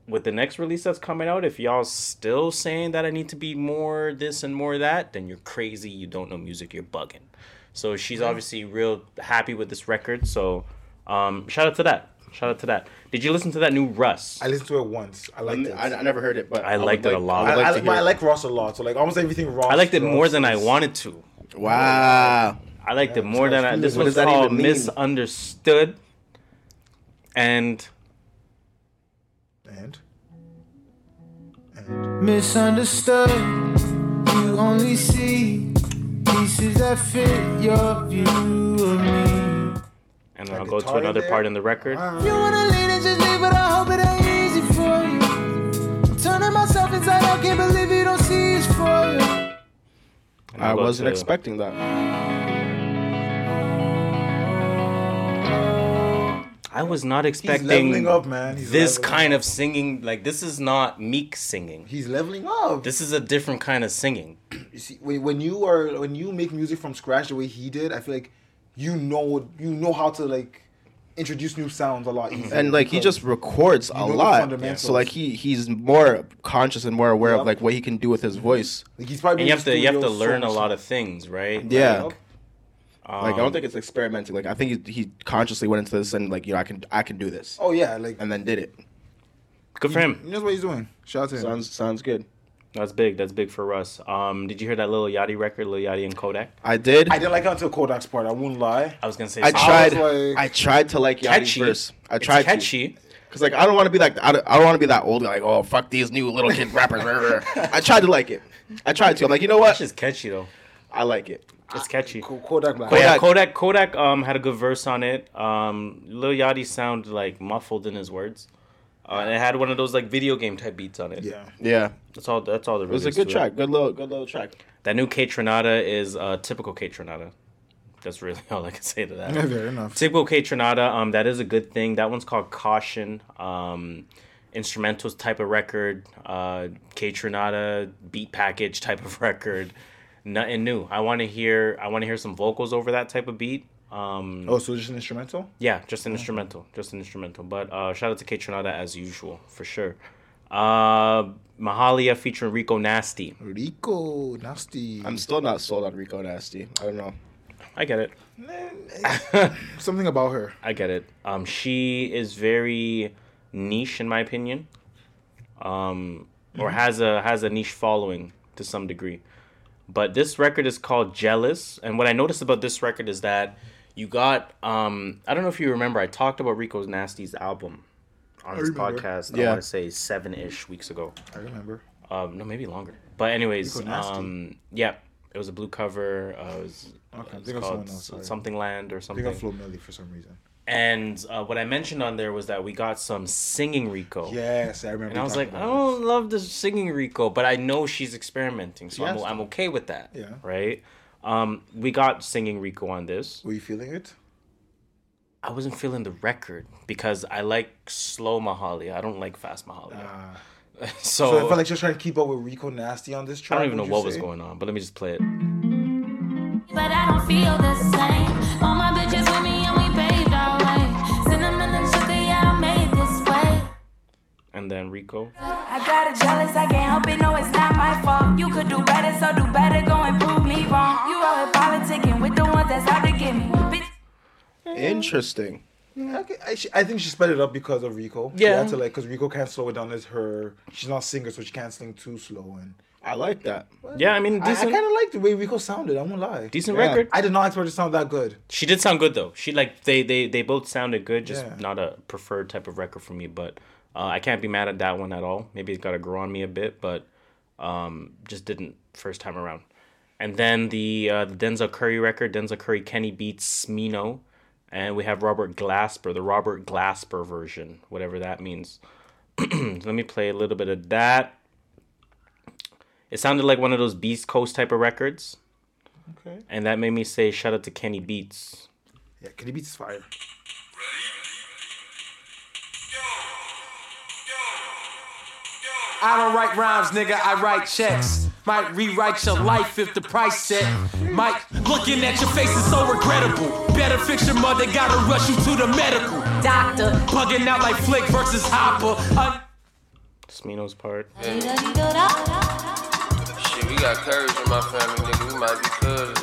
with the next release that's coming out, if y'all still saying that I need to be more this and more that, then you're crazy. You don't know music. You're bugging." So she's obviously real happy with this record. So, um, shout out to that. Shout out to that. Did you listen to that new Russ? I listened to it once. I liked it. I, I never heard it, but I would liked it a lot. I I, like I, I like Ross a lot. So like almost everything Ross. I liked it more drops than I wanted to. Wow. I liked it more than I. This What was does that called even mean? misunderstood. And And Misunderstood. You only see pieces that fit your view of me. And then I'll go to another part in the record. You wanna leave and just leave, but I hope it ain't easy for you. I'm turning myself inside out, can't believe you don't see it's for you. I wasn't to- expecting that. I was not expecting leveling up, man. He's this kind up. of singing. Like this is not Meek singing. He's leveling up. This is a different kind of singing. You see, when when you are when you make music from scratch the way he did, I feel like you know you know how to like introduce new sounds a lot easier. And like he just records a lot, so like he he's more conscious and more aware Yep. of like what he can do with his voice. like he's probably And you have to you have to studio so learn a lot of things, right? Yeah. Like, um, like I don't think it's experimenting. Like I think he, he consciously went into this and like you know I can I can do this, oh yeah, like and then did it. Good for him. he knows what he's doing. Shout out to him. Sounds sounds good. That's big. That's big for Russ. Um, did you hear that little Yachty record, Lil Yachty and Kodak? I did. I didn't like until Kodak's part. I won't lie. I was gonna say I something. tried. was like- I tried to like Yachty catchy. first. I It's tried to. catchy. Cause like I don't want to be like I don't, I don't want to be that old like oh fuck these new little kid rappers. I tried to like it. I tried to. I'm like you know what? It's just catchy though. I like it. It's catchy. Kodak Black. But yeah, Kodak Kodak um had a good verse on it. Um, Lil Yachty sounded like muffled in his words. Uh, and it had one of those like video game type beats on it. Yeah. Yeah. That's all. That's all. There It was a good to track. Good little good little track. That new Kaytranada is uh, typical Kaytranada. That's really all I can say to that. Yeah, fair enough. Typical Kaytranada. Um, that is a good thing. That one's called Caution. Um, instrumentals type of record. Uh, Kaytranada beat package type of record. Nothing new. I want to hear. I want to hear some vocals over that type of beat. Um, Oh, so just an instrumental? yeah, just an instrumental, just an instrumental. But uh, shout out to Kaytranada as usual for sure. Uh, Mahalia featuring Rico Nasty. Rico Nasty. I'm still not sold on Rico Nasty. I don't know. I get it. Something about her. I get it. Um, she is very niche in my opinion. Um, or Mhm. has a has a niche following to some degree. But this record is called Jealous, and what I noticed about this record is that you got um I don't know if you remember I talked about Rico's Nasty's album on I this remember. podcast. I want to say seven ish weeks ago. I remember. Um, no, maybe longer. But anyways, Rico um, yeah, it was a blue cover. Uh, it was, Okay, I it's called else, something land or I something. think I Flo Milli for some reason. And uh, what I mentioned on there was that we got some singing Rico. Yes, I remember And I was like, I don't love the singing Rico, but I know she's experimenting, so She I'm. I'm okay with that. Yeah. Right. Um, we got singing Rico on this. Were you feeling it? I wasn't feeling the record because I like slow Mahalia. I don't like fast Mahalia. Ah. so, So, I felt like she was trying to keep up with Rico Nasty on this track. I don't even know would you what was going on, but let me just play it. But I don't feel the same. All my bitches with me And then Rico. I got it jealous, I can't help it, no, it's not my fault. You could do better, so do better, go and prove me wrong. You always politicking with the ones that's out to get me. Bitch, Interesting. Yeah, okay. I, I think she sped it up because of Rico. Yeah. to like because Rico can't slow it down as her. She's not a singer, so she can't sing too slow. And I like that. Yeah, I mean, I, I kind of like the way Rico sounded. I won't lie. Decent Yeah. record. I did not expect it to sound that good. She did sound good though. She like they they they both sounded good. Just Yeah. not a preferred type of record for me. But uh, I can't be mad at that one at all. Maybe it's got to grow on me a bit, but um, just didn't first time around. And then the uh, the Denzel Curry record, Denzel Curry Kenny beats Smino, and we have Robert Glasper, the Robert Glasper version, whatever that means. Let me play a little bit of that. It sounded like one of those Beast Coast type of records. Okay. And that made me say shout out to Kenny Beats. Yeah, Kenny Beats is fire. I don't write rhymes, nigga, I write checks. Might rewrite your life if the price set. Might looking at your face is so regrettable. Better fix your mother, gotta rush you to the medical. Doctor, bugging out like Flick versus Hopper. Uh, Smino's part. Shit, we got courage in my family, nigga. We might be cousins.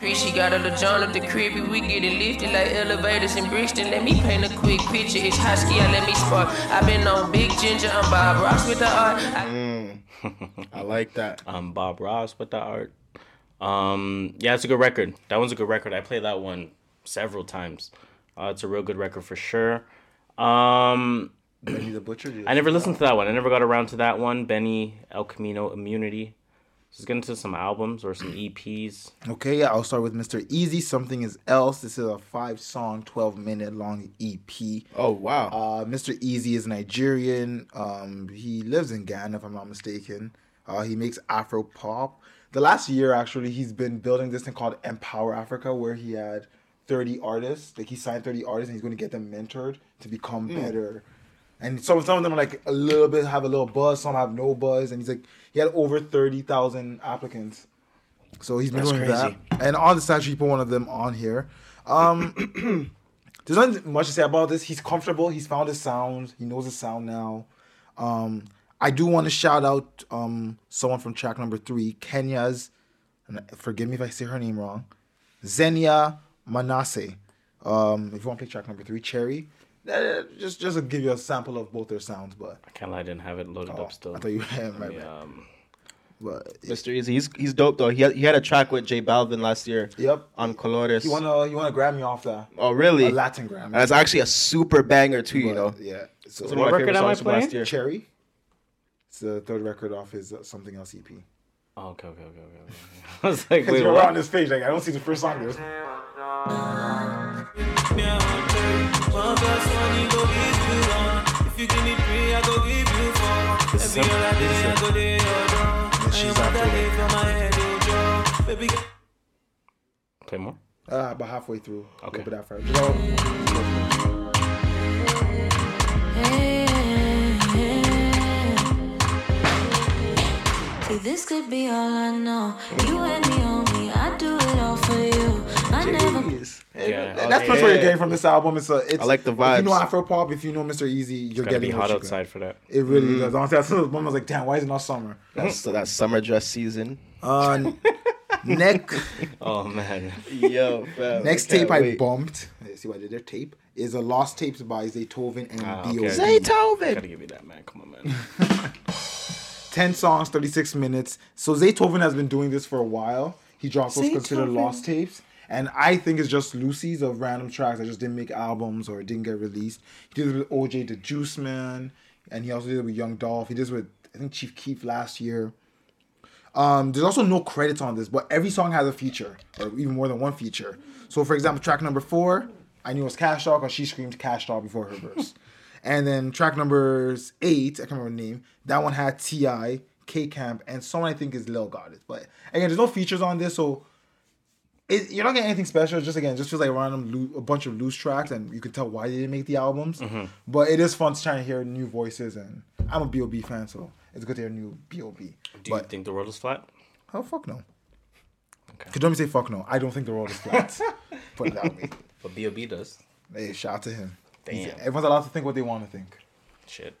She got a little John at the crib, we get it lifted like elevators in Brixton. Let me paint a quick picture. It's high ski, I let me spark. i been on Big Ginger, I'm Bob Ross with the art. I- I like that. I'm Bob Ross with the art. Um, yeah, it's a good record. That one's a good record. I played that one several times. Uh, it's a real good record for sure. Um, Benny the Butcher. I never listened to that one. I never got around to that one. Benny El Camino Immunity. Let's get into some albums or some EPs. Okay, yeah, I'll start with Mr. Eazi. Something is else. This is a five-song, twelve-minute long EP. Oh wow. Uh, Mr. Eazi is Nigerian. Um, he lives in Ghana, if I'm not mistaken. Uh, he makes Afro pop. The last year, actually, he's been building this thing called emPawa Africa, where he had 30 artists. Like he signed 30 artists, and he's going to get them mentored to become Mm. better. And some some of them are like a little bit have a little buzz, some have no buzz, and he's like he had over 30,000 applicants. So he's been That's doing crazy. that. And on this actually put one of them on here. Um, there's not much to say about this. He's comfortable. He's found his sound. He knows his sound now. Um, I do want to shout out um, someone from track number three, Kenya's. And forgive me if I say her name wrong. Xenia Manasseh. Um, if you want to play track number three, Cherry. Uh, just just to give you a sample of both their sounds, but I can't lie, I didn't have it loaded Oh, up still. I thought you had Let my me, um, But Mr. Eazi, he's he's dope though. He had, he had a track with J Balvin last year. Yep. On Colores. he won a he won a Grammy off that. Oh really? A Latin Grammy. That's actually a super banger too. You know. Yeah. So It's one of my favorite songs from last year. Cherry. It's the third record off his uh, something else EP. Oh, okay, okay, okay, okay. okay. I was like, wait, you're what? on this page, like I don't see the first song. There's One plus one, you go give you one. If you give me three, I go give you four. This is Every other day, I go there, your door. Yeah, I she's am after that day it. for my head, you. Baby, Play more. uh, about halfway through. Okay. But after you know, See, this could be all I know. You and me on me, I do it all for you. I never. Yeah. And that's pretty much what you're getting from this album. It's a, it's, I like the If you vibes. know Afro pop, if you know Mr. Eazi, you're Gotta getting be hot outside got. for that. It really Mm. does. Honestly, that's one was like, damn, why is it not summer? That's so that summer dress season. Uh, neck. Oh man. Yo, fam, Next I can't tape I wait. bumped. eh, See what I did there? Tape is a Lost Tapes by Zaytoven and Ah, B.O.B. okay. Zaytoven. Gotta give you that, man. Come on, man. 10 songs, 36 minutes. So Zaytoven has been doing this for a while. He dropped what's considered lost tapes. And I think it's just Lucy's of random tracks that just didn't make albums or didn't get released. He did it with OJ the Juice Man. And he also did it with Young Dolph. He did it with, I think, Chief Keef last year. Um, there's also no credits on this, but every song has a feature, or even more than one feature. So, for example, track number four, I knew it was Cash Doll because she screamed Cash Doll before her verse. and then track number eight, I can't remember the name, that one had T.I., K Camp, and someone I think is Lil Goddess. But again, there's no features on this, so it, you're not getting anything special. It's just again, just feels like random loo- a bunch of loose tracks, and you can tell why they didn't make the albums. Mm-hmm. But it is fun to try and hear new voices, and I'm a B.O.B. fan, so it's good to hear new B.O.B. Do you think the world is flat? Oh fuck no. Okay. Could you let me say fuck no? I don't think the world is flat. Put it that way. But B.O.B. does. Hey, shout out to him. He's- Damn. everyone's allowed to think what they want to think. Shit.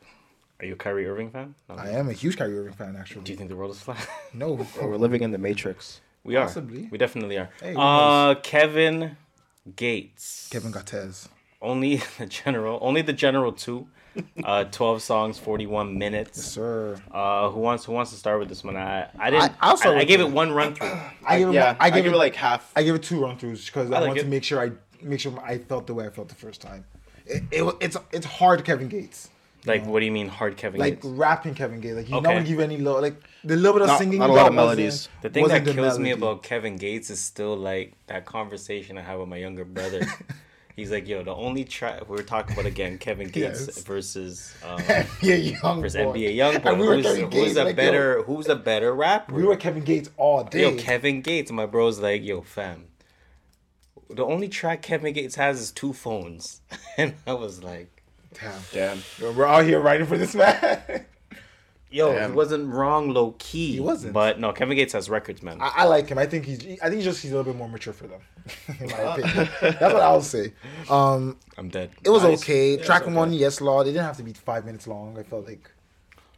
Are you a Kyrie Irving fan? No. I am a huge Kyrie Irving fan, actually. Do you think the world is flat? No. Bro, we're living in the Matrix. We are. We definitely are. Hey, uh, Kevin Gates. Kevin Gates. Only the general. Only the general two. Uh, twelve songs, forty-one minutes. Sir. Uh, who wants who wants to start with this one? I I didn't. I- I'll I, I gave it. it one run through. I give it. yeah, I give, it like half. I gave it two run throughs because I, I like want it. to make sure I make sure I felt the way I felt the first time. It, it it's it's hard Kevin Gates. Like, what do you mean hard Kevin Gates? Like Gates? rapping Kevin Gates. Like he's Okay. not gonna give any little like the little bit of Not- singing. not a you lot got of wasn't- melodies. The thing wasn't that the kills me melody. about Kevin Gates is still like that conversation I have with my younger brother. He's like, yo, the only track we're talking about again, Kevin Gates Yes. versus um, NBA young versus boy. NBA Young And we were Who's, Kevin who's Gates, a like, yo, better who's a better rapper? We were Kevin Gates all day. Yo, Kevin Gates. My bro's like, yo, fam. The only track Kevin Gates has is two phones, and I was like, Damn. Damn. We're all here writing for this man. yo, Damn. he wasn't wrong, low key. He wasn't. But no, Kevin Gates has records, man. I, I like him. I think he's. I think he's just he's a little bit more mature for them. in my opinion, that's what I'll say. Um, I'm dead. it was Nice. okay. Yeah, it's Track okay. one, yes, law. They didn't have to be five minutes long. I felt like,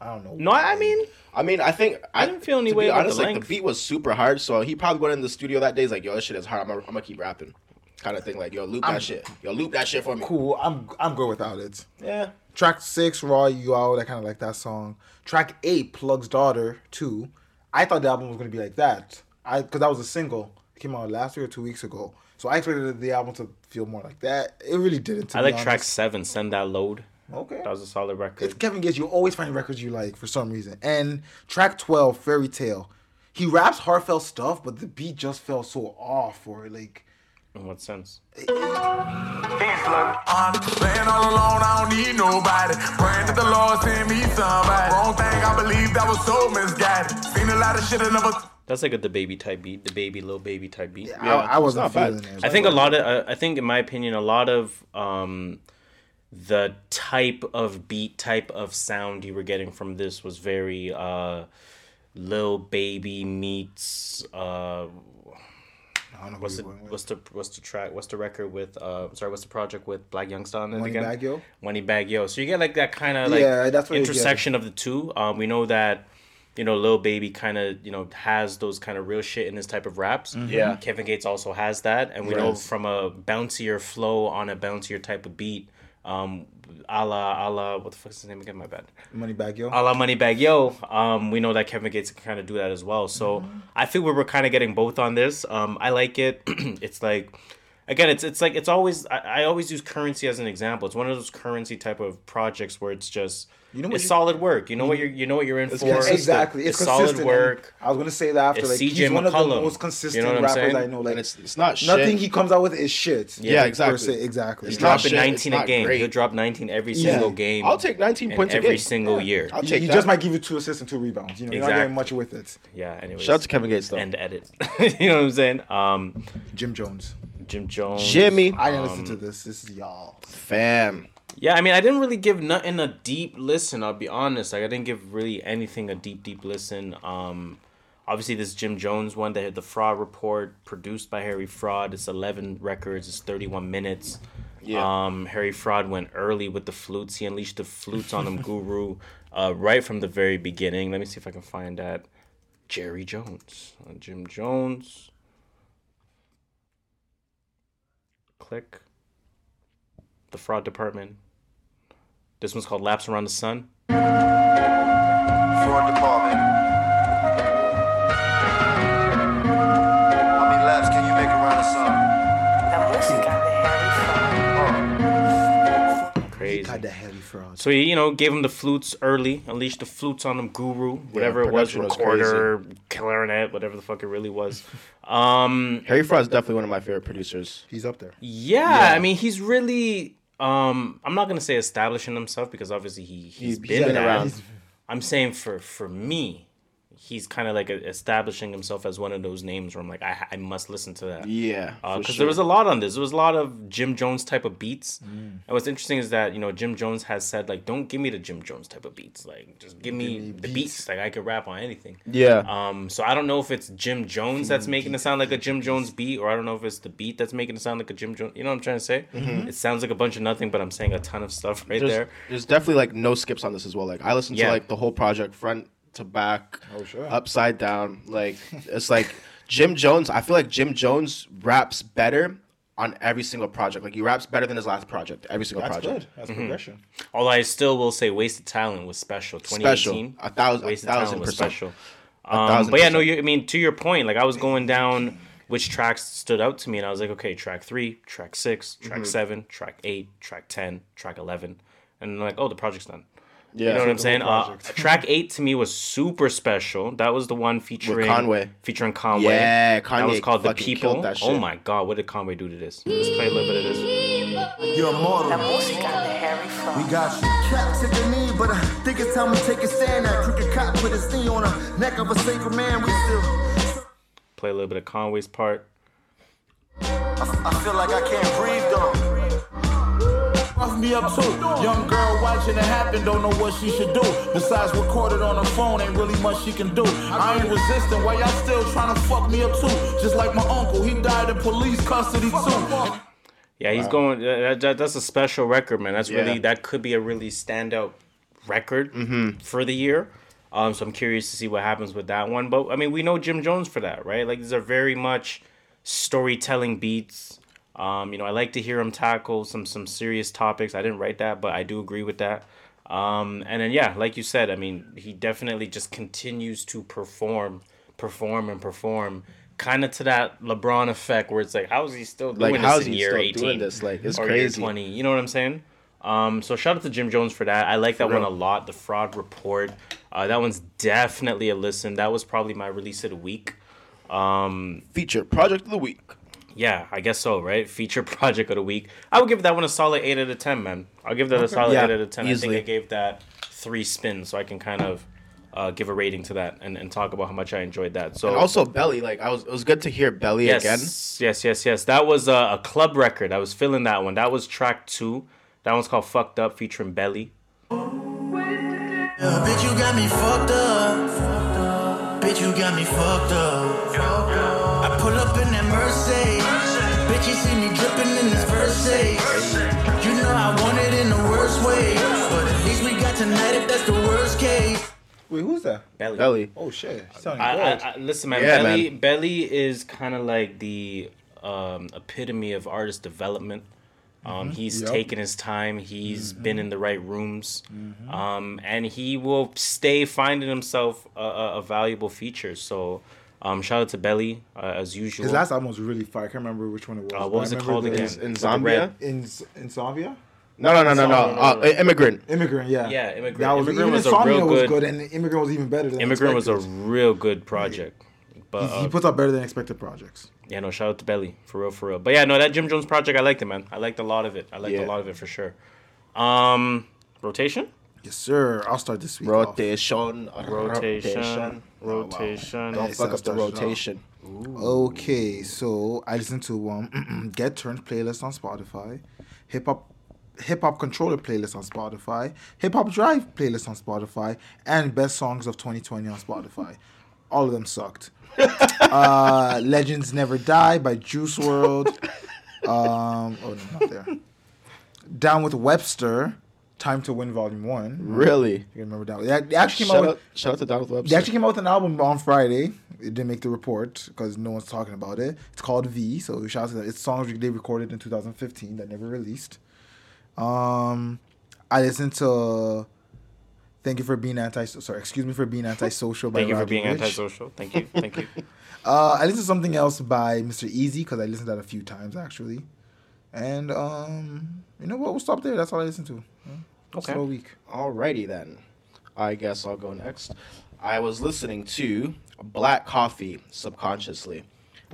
I don't know. No, I mean, I mean, I think I didn't feel any to way be about honest, the like the beat was super hard, so he probably went in the studio that day. He's like, "Yo, this shit is hard. I'm gonna, I'm gonna keep rapping." Kind of thing, like, "Yo, loop I'm- that shit. Yo, loop that shit for me." cool. I'm I'm good without it. Yeah. Track six, Raw You Out. I kind of like that song. Track eight, Plug's Daughter Two. I thought the album was gonna be like that. I because that was a single. It came out last week or two weeks ago. So I expected the album to feel more like that. It really didn't. to I be like track seven. Send that load. Okay. That was a solid record. It's Kevin Gates. You always find records you like for some reason. And track twelve, Fairy Tale. He raps heartfelt stuff, but the beat just felt so off. Or like, In what sense? I'm laying all alone, I don't need nobody. Praying that the Lord send me somebody. Wrong thing, I believe that was so misguided. Seen a lot of shit I never. That's like a the baby type beat, the baby little baby type beat. I- I wasn't not bad. feeling it. I think a lot of, uh, I think in my opinion, a lot of um, the type of beat, type of sound you were getting from this was very uh, Lil Baby meets. Uh, I don't know what's the where you're going with. what's the what's the track? What's the record with? Uh, sorry, what's the project with Blac Youngsta on it Money again? Bag Yo? Moneybagg Yo. So you get like that kind of like Yeah, that's what intersection of the two. Um, we know that you know Lil Baby kind of you know has those kind of real shit in his type of raps. Yeah. Kevin Gates also has that, and we know from a bouncier flow on a bouncier type of beat. Um, a la a la what the fuck is his name again? My bad. Moneybagg Yo. A la Moneybagg Yo. Um, we know that Kevin Gates can kind of do that as well. So I feel we were kind of getting both on this. Um, I like it. it's like. Again, it's it's like it's always I, I always use currency as an example. It's one of those currency type of projects where it's just You know what it's you- solid work. You know what you're you know what you're in It's for. consistent. exactly. It's, solid consistent. work. I was gonna say that after It's like CJ he's one of the most consistent You know rappers saying? I know. Like And it's- it's not nothing he comes out with is shit. Yeah, per exactly. se, exactly. He's It's dropping shit, 19 it's a game. great. He'll drop 19 every Yeah. single game. I'll take 19 and points a every game. single year. I'll He, take he that. just might give you two assists and two rebounds. You know, you're not Exactly. getting much with it. Yeah. Anyways, Shout out to Kevin Gates though. End edit. you know what I'm saying? Um, Jim Jones. Jim Jones. Jimmy. I didn't Um, listen to this. This is y'all. Fam. Yeah, I mean, I didn't really give nothing a deep listen. I'll be honest. Like, I didn't give really anything a deep, deep listen. Um, obviously, this Jim Jones one, that had the Fraud Report, produced by Harry Fraud. It's 11 records. It's 31 minutes. Yeah. Um, Harry Fraud went early with the flutes. He unleashed the flutes on them, Guru, uh, right from the very beginning. Let me see if I can find that. Jerry Jones, uh, Jim Jones. Click. The Fraud Department. This one's called Laps Around the Sun. Fraud department. Fraud. So he, you know, gave him the flutes early, unleashed the flutes on him, guru, whatever it was, production was clarinet, whatever the fuck it really was. Um, Harry Fraud's definitely one of my favorite producers. He's up there. yeah, I mean, he's really. Um, I'm not gonna say establishing himself because obviously he he's He's been, been that. around. I'm saying for for me, he's kind of like establishing himself as one of those names where I'm like, I, I must listen to that. Yeah, because for there was a lot on this. There was a lot of Jim Jones type of beats. Mm. And what's interesting is that you know Jim Jones has said like, don't give me the Jim Jones type of beats. Like, just give me, the beats. Like, I could rap on anything. Yeah. Um. So I don't know if it's Jim Jones that's making it sound like a Jim Jones beat, or I don't know if it's the beat that's making it sound like a Jim Jones. You know what I'm trying to say? Mhm. It sounds like a bunch of nothing, but I'm saying a ton of stuff right there's, there. There's definitely like no skips on this as well. Like I listened Yeah. to like the whole project front to back, Oh, sure. upside down. Like it's like Jim Jones. I feel like Jim Jones raps better on every single project. Like he raps better than his last project. Every single That's project. good. That's Mhm. progression. Although I still will say Wasted Talent was special. 2018. Special. A thousand- a thousand Talent was percent. special. Um, but yeah, no, you, I mean, to your point, like I was going down which tracks stood out to me, and I was like, okay, track three, track six, track Mhm. seven, track eight, track 10, track 11. And I'm like, oh, the project's done. Yeah. you know what I'm saying? Uh, track eight to me was super special. That was the one featuring Conway. Featuring Conway. Yeah, Conway. That was called The People. Oh my god, what did Conway do to this? Let's play a little bit of this. You're immortal. We got you. Cap to the knee, but I think it's time to take a stand. That crooked cop put his knee on the neck of a sacred man. We still. Play a little bit of Conway's part. I, I feel like I can't breathe though. Rough me up too. Young girl watching it happen, don't know what she should do. Besides record it on her phone, ain't really much she can do. I ain't resisting, why y'all still trying to fuck me up too? Just like my uncle, he died in police custody too. Yeah, he's going. Uh, that, that's a special record, man. That's Yeah. really that could be a really standout record Mm-hmm. for the year. Um, so I'm curious to see what happens with that one. But I mean, we know Jim Jones for that, right? Like these are very much storytelling beats. Um, you know, I like to hear him tackle some some serious topics. I didn't write that, but I do agree with that. Um, and then yeah, like you said, I mean, he definitely just continues to perform, perform, and perform. Kind of to that LeBron effect, where it's like, how is he still doing how this in year still 18? doing this? Like, it's or year crazy. 20. You know what I'm saying? Um, so shout out to Jim Jones for that. I like that one a lot. The Fraud Report. Uh, that one's definitely a listen. That was probably my release of the week. Um, Feature project of the week. Yeah, I guess so, right? Feature project of the week. I would give that one a solid eight out of ten, man. I'll give that a solid Yeah, eight out of ten. easily. I think I gave that three spins, so I can kind of uh, give a rating to that and, and talk about how much I enjoyed that. So and also Belly, like I was, it was good to hear Belly yes, again. Yes, yes, yes. That was a, a club record. I was feeling that one. That was track two. That one's called "Fucked Up" featuring Belly. Yeah, bitch, you got me fucked up. Bitch, you got me fucked up. I pull up in that Mercedes. Bitch, you see me dripping in this Versace. You know I want it in the worst way. But at least we got tonight if that's the worst case. Wait, who's that? Belly. Belly. Oh shit. Sounding I, good. I, I, listen, man. Yeah, Belly, man. Belly is kind of like the um, epitome of artist development. Um, Mhm. He's Yup. taken his time. He's Mm-hmm. been in the right rooms, um, and he will stay finding himself a, a, a valuable feature. So, um, shout out to Belly uh, as usual. His last album was really fire. I can't remember which one it was. Uh, what was I it called the- again? In With Zambia? red- Inzombia. No, no, no, no, no. Uh, Immigrant. Immigrant, yeah. Yeah, Immigrant. That was, Immigrant even was a Insomnia real was good- good, and Immigrant was even better than Immigrant was a real good project. But He, he uh, puts out better than expected projects. yeah, no, shout out to Belly for real, for real. But yeah, no, that Jim Jones project, I liked it, man. I liked a lot of it. I liked Yeah. a lot of it for sure. Um, rotation, Yes, sir. I'll start this week. off. Rotation. rotation, rotation. Don't fuck up the start it rotation. Okay, so I listened to um Get Turnt playlist on Spotify, hip hop hip hop controller playlist on Spotify, hip hop drive playlist on Spotify, and best songs of 2020 on Spotify. All of them sucked. uh, Legends Never Die by Juice WRLD. Um, oh no, not there. Down with Webster. Time to Win Volume One. Really? You can remember that? They they actually came Shout out with out, shout out to Donald they actually came out with an album on Friday. It didn't make the report because no one's talking about it. It's called V. So shout out to that. It's songs they recorded in 2015 that never released. Um, I listened to "Thank You for Being Anti." Sorry, excuse me for being antisocial. by Thank you for being Ricch. antisocial. Thank you, thank you. Uh, I listened to something else by Mr. Eazi because I listened to that a few times actually. And um, you know what? We'll stop there. That's all I listened to. Yeah. Okay. Slow week. Alrighty then. I guess I'll go next. I was listening to Black Coffee subconsciously.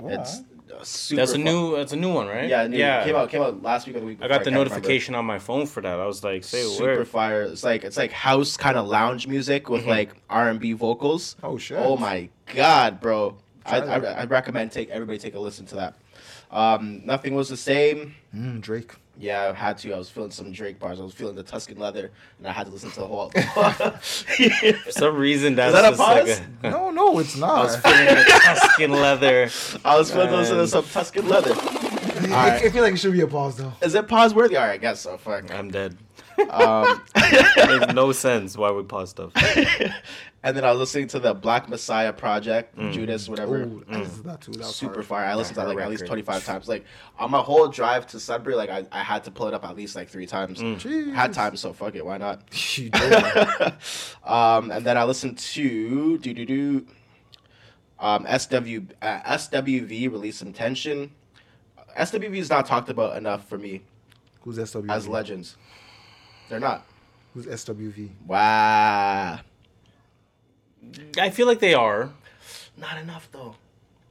It's uh, super That's a fun- new, that's a new one, right? Yeah, new, yeah. Came out came out last week or the week. I got the can't remember. notification on my phone for that. I was like, say Super word. fire. It's like it's like house kind of lounge music with Mhm. like R and B vocals. Oh shit. Oh my god, bro! I, I. I recommend take everybody take a listen to that. Um, nothing was the same. Mm, Drake. Yeah, I had to. I was feeling some Drake bars. I was feeling the Tuscan leather, and I had to listen to the whole. For some reason, that's that a just like pause? a- No, no, it's not. I was feeling the Tuscan leather. I was feeling those Man. some Tuscan leather. I, Alright. I feel like it should be a pause though. Is it pause worthy? All right, I guess so. Fuck. I'm dead. Um, Makes no sense why we pause stuff. and then I was listening to the Black Messiah project, Mm. Judas, whatever. Ooh, I listened to that too. That Super hard. fire. I listened to that like her at least 25 times. Like on my whole drive to Sudbury, like I, I had to pull it up at least like three times. Jeez. Had time, so fuck it. Why not? You did. um, and then I listened to do do do. Um, SW uh, SWV released some tension. SWV is not talked about enough for me Who's SWV? as legends. They're not. Who's SWV? Wow. I feel like they are Not enough though.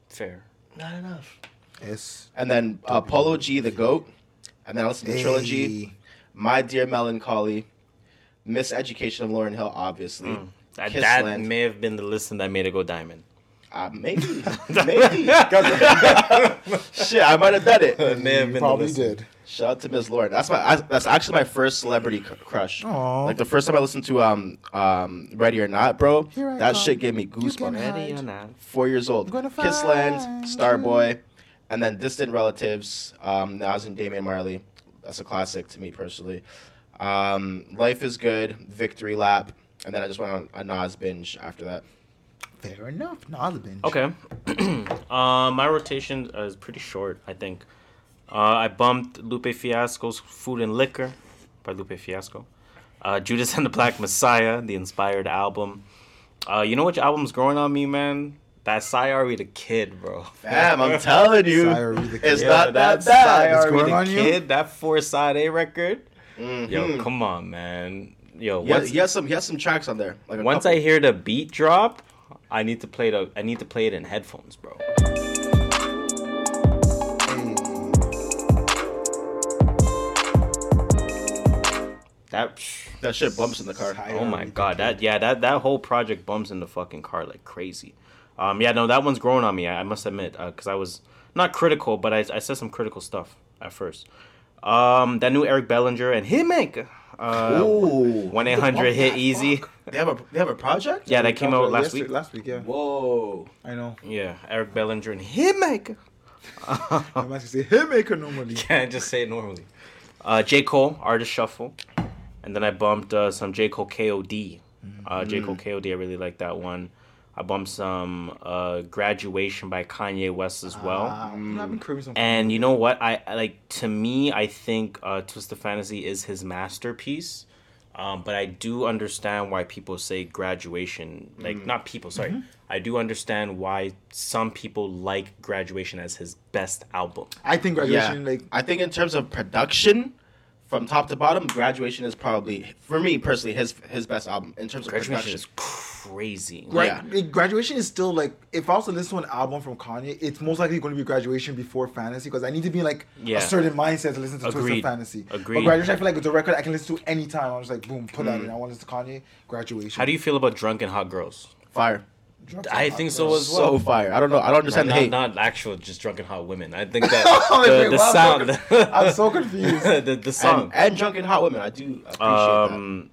fair. Not enough. S. And then uh, Polo G the Goat. And then I listened to Trilogy. My Dear Melancholy. Miseducation of Lauryn Hill, obviously. That, that may have been the listen that made it go diamond. Uh, maybe. maybe. Shit, I might have done it. It may have been probably the did. Shout out to Ms. Lauryn. That's my. I, that's actually my first celebrity cr- crush. Aw. Like the first time I listened to um um Ready or Not, bro. That come. shit gave me goosebumps. Ready or not? Four years old. Kissland, Starboy, and then Distant Relatives. Um, Nas and Damian Marley. That's a classic to me personally. Um, Life is Good, Victory Lap, and then I just went on a Nas binge after that. Fair enough. No, the binge. Okay. uh, my rotation is pretty short, I think. Uh, I bumped Lupe Fiasco's Food and Liquor by Lupe Fiasco. Uh, Judas and the Black Messiah, the inspired album. Uh, you know which album's growing on me, man? That Sayari the Kid, bro. Fam, I'm telling you, it's Kid. not that bad. It's Sayari growing the on you? Kid, that four side A record. Yo, Mhm. come on, man. Yo, He has, he has some. He has some tracks on there. Like once couple. I hear the beat drop, I need to play the I need to play it in headphones, bro. That that shit bumps in the car. Oh my god, that yeah, that that whole project bumps in the fucking car like crazy. Um, yeah, no, that one's growing on me. I, I must admit, because I was not critical, but I, I said some critical stuff at first. Um, that new Eric Bellinger and Hitmaka. Uh, Ooh. one eight hundred hit easy. They have a they have a project. Yeah, that came out last week. Last week, yeah. Whoa. I know. Yeah, Eric Bellinger and Hitmaka. I'm actually say hitmaker normally. Can't just say it normally. Uh, J Cole Artist Shuffle, and then I bumped uh, some J Cole KOD. Uh, J Cole KOD, I really like that one. I bumped some uh, "Graduation" by Kanye West as well. Ah, I've been and you know what? I, I like to me, I think uh, "Twisted Fantasy" is his masterpiece. Um, but I do understand why people say "Graduation." Like Mm. not people, sorry. Mhm. I do understand why some people like "Graduation" as his best album. I think graduation, like I think in terms of production, from top to bottom, graduation is probably for me personally his his best album in terms of Graduation production. is crazy. Gra- like, graduation is still like if I was to listen to an album from Kanye, it's most likely going to be graduation before fantasy because I need to be like Yeah. a certain mindset to listen to Twisted Fantasy. Agreed. But graduation, I feel like it's a record I can listen to anytime. I'm just like boom, put that Mm. in. I want to listen to Kanye. Graduation. How do you feel about "Drunk and Hot Girls"? Fire. I think so as well. So fire. I don't know. I don't understand not, the hate. Not actual, just drunken hot women. I think that the, wait, the well, I'm so sound. I'm so confused. the, the song And, and drunken hot women. I do appreciate Um,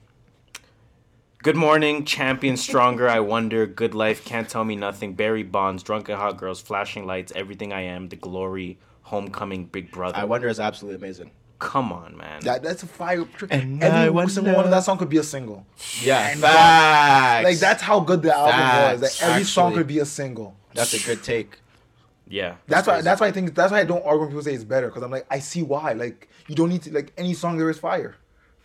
Good morning, champion stronger. I wonder. Good life can't tell me nothing. Barry Bonds, drunk and hot girls, flashing lights, everything I am. The glory, homecoming, big brother. I wonder is absolutely amazing. Come on, man. That that's a fire. And Every wonder- single one of that song could be a single. Yeah, And facts. Like that's how good the album was. Facts, Like every song could be a single. That's a good take. Yeah. That's why. That's why I think. That's why I don't argue when people say it's better because I'm like I see why. Like you don't need to like any song there is fire.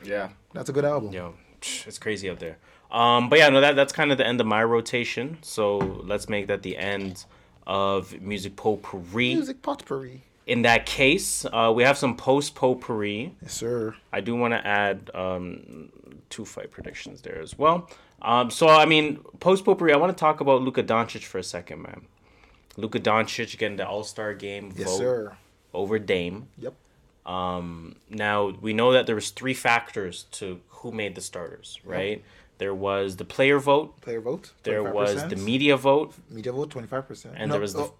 Yeah. That's a good album. Yo, it's crazy out there. Um, but yeah, no, that that's kind of the end of my rotation. So let's make that the end of music potpourri. Music potpourri. In that case, uh, we have some post potpourri. Yes, sir. I do want to add um, two fight predictions there as well. Um, so I mean, post potpourri. I want to talk about Luka Doncic for a second, man. Luka Doncic getting the All Star game Yes, vote sir. over Dame. Yep. Um, now we know that there was three factors to who made the starters, right? There was the player vote. Player vote. There was 25%. the media vote. Media vote twenty five percent. And there was the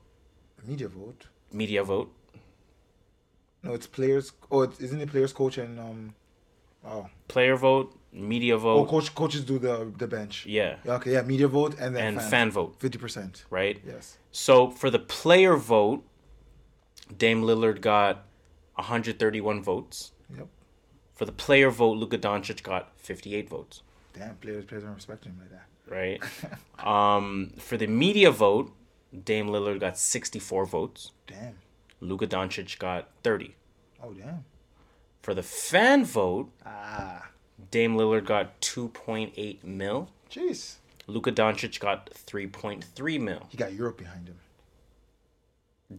media vote. media vote. No, it's players. Oh, it's, isn't it players coach and um. Oh. Player vote, media vote. Oh, vote, coach coaches do the the bench. Yeah. Okay. Yeah. Media vote and then and fan vote. Fifty percent. right? Yes. So for the player vote, Dame Lillard got 131 votes. Yep. For the player vote, Luka Doncic got 58 votes. Damn, players players don't respect him like that. Right. um, for the media vote, Dame Lillard got 64 votes. Damn. Luka Doncic got 30. Oh damn. For the fan vote, Ah. Dame Lillard got 2.8 mil. Jeez. Luka Doncic got 3.3 mil. He got Europe behind him.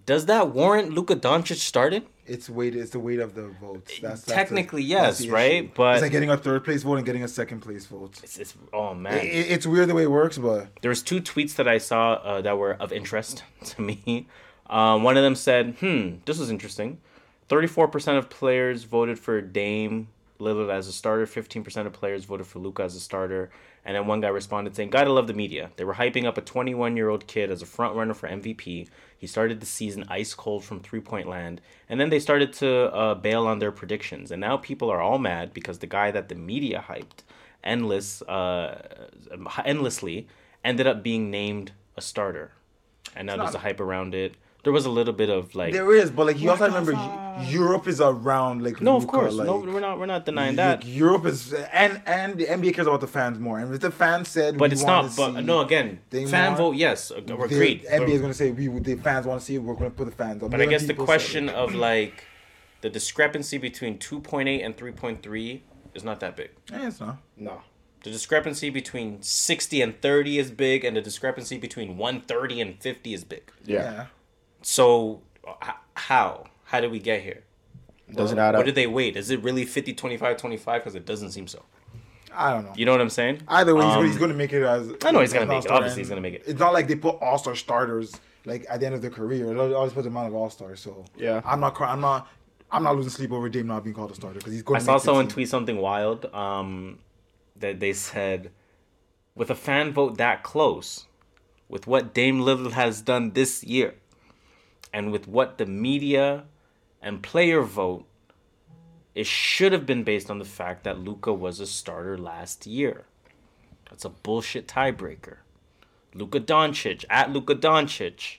Does that warrant Luka Doncic starting? It's weight. It's the weight of the votes. That's, Technically, that's yes, the right? But- it's like getting a third place vote and getting a second place vote. It's, it's oh man, it- it's weird the way it works, but there was two tweets that I saw uh, that were of interest to me. Um, one of them said, "Hmm, this was interesting. Thirty-four percent of players voted for Dame Lillard as a starter. Fifteen percent of players voted for Luka as a starter." And then one guy responded saying, "Gotta love the media. They were hyping up a 21-year-old kid as a front runner for MVP. He started the season ice cold from three-point land, and then they started to uh, bail on their predictions. And now people are all mad because the guy that the media hyped endless, uh, endlessly, ended up being named a starter. And now there's a hype around it. There was a little bit of like there is. But like you also remember, Eu- Europe is around. Like no, of course, like, no, we're not, we're not denying like, that. Europe is and and the NBA cares about the fans more. And if the fans said, But we it's not. But no, again, Dame fan more, vote, yes, ag- the agreed. NBA is going to say we the fans want to see it. We're going to put the fans up. But I guess the question it. of like the discrepancy between 2.8 and 3.3 is not that big. Eh, it's not. No. The discrepancy between 60 and 30 is big, and the discrepancy between 130 and 50 is big. Yeah. Yeah. So, h- how? How did we get here? Doesn't What- add What up. did they wait? Is it really 50, 25, 25? Because it doesn't seem so. I don't know. You know what I'm saying? Either way, he's, Um, he's going to make it as. I know he's gonna as make it. all-star, Obviously, he's and gonna make it. It's not like they put all star starters like at the end of their career. They always put them out of all stars. So Yeah. I'm not. cry- I'm not. I'm not losing sleep over Dame not being called a starter because he's going. I to saw make someone team. tweet something wild. Um, that they said, with a fan vote that close, with what Dame Lillard has done this year, and with what the media and player vote, it should have been based on the fact that Luka was a starter last year. That's a bullshit tiebreaker. Luka Doncic at Luka Doncic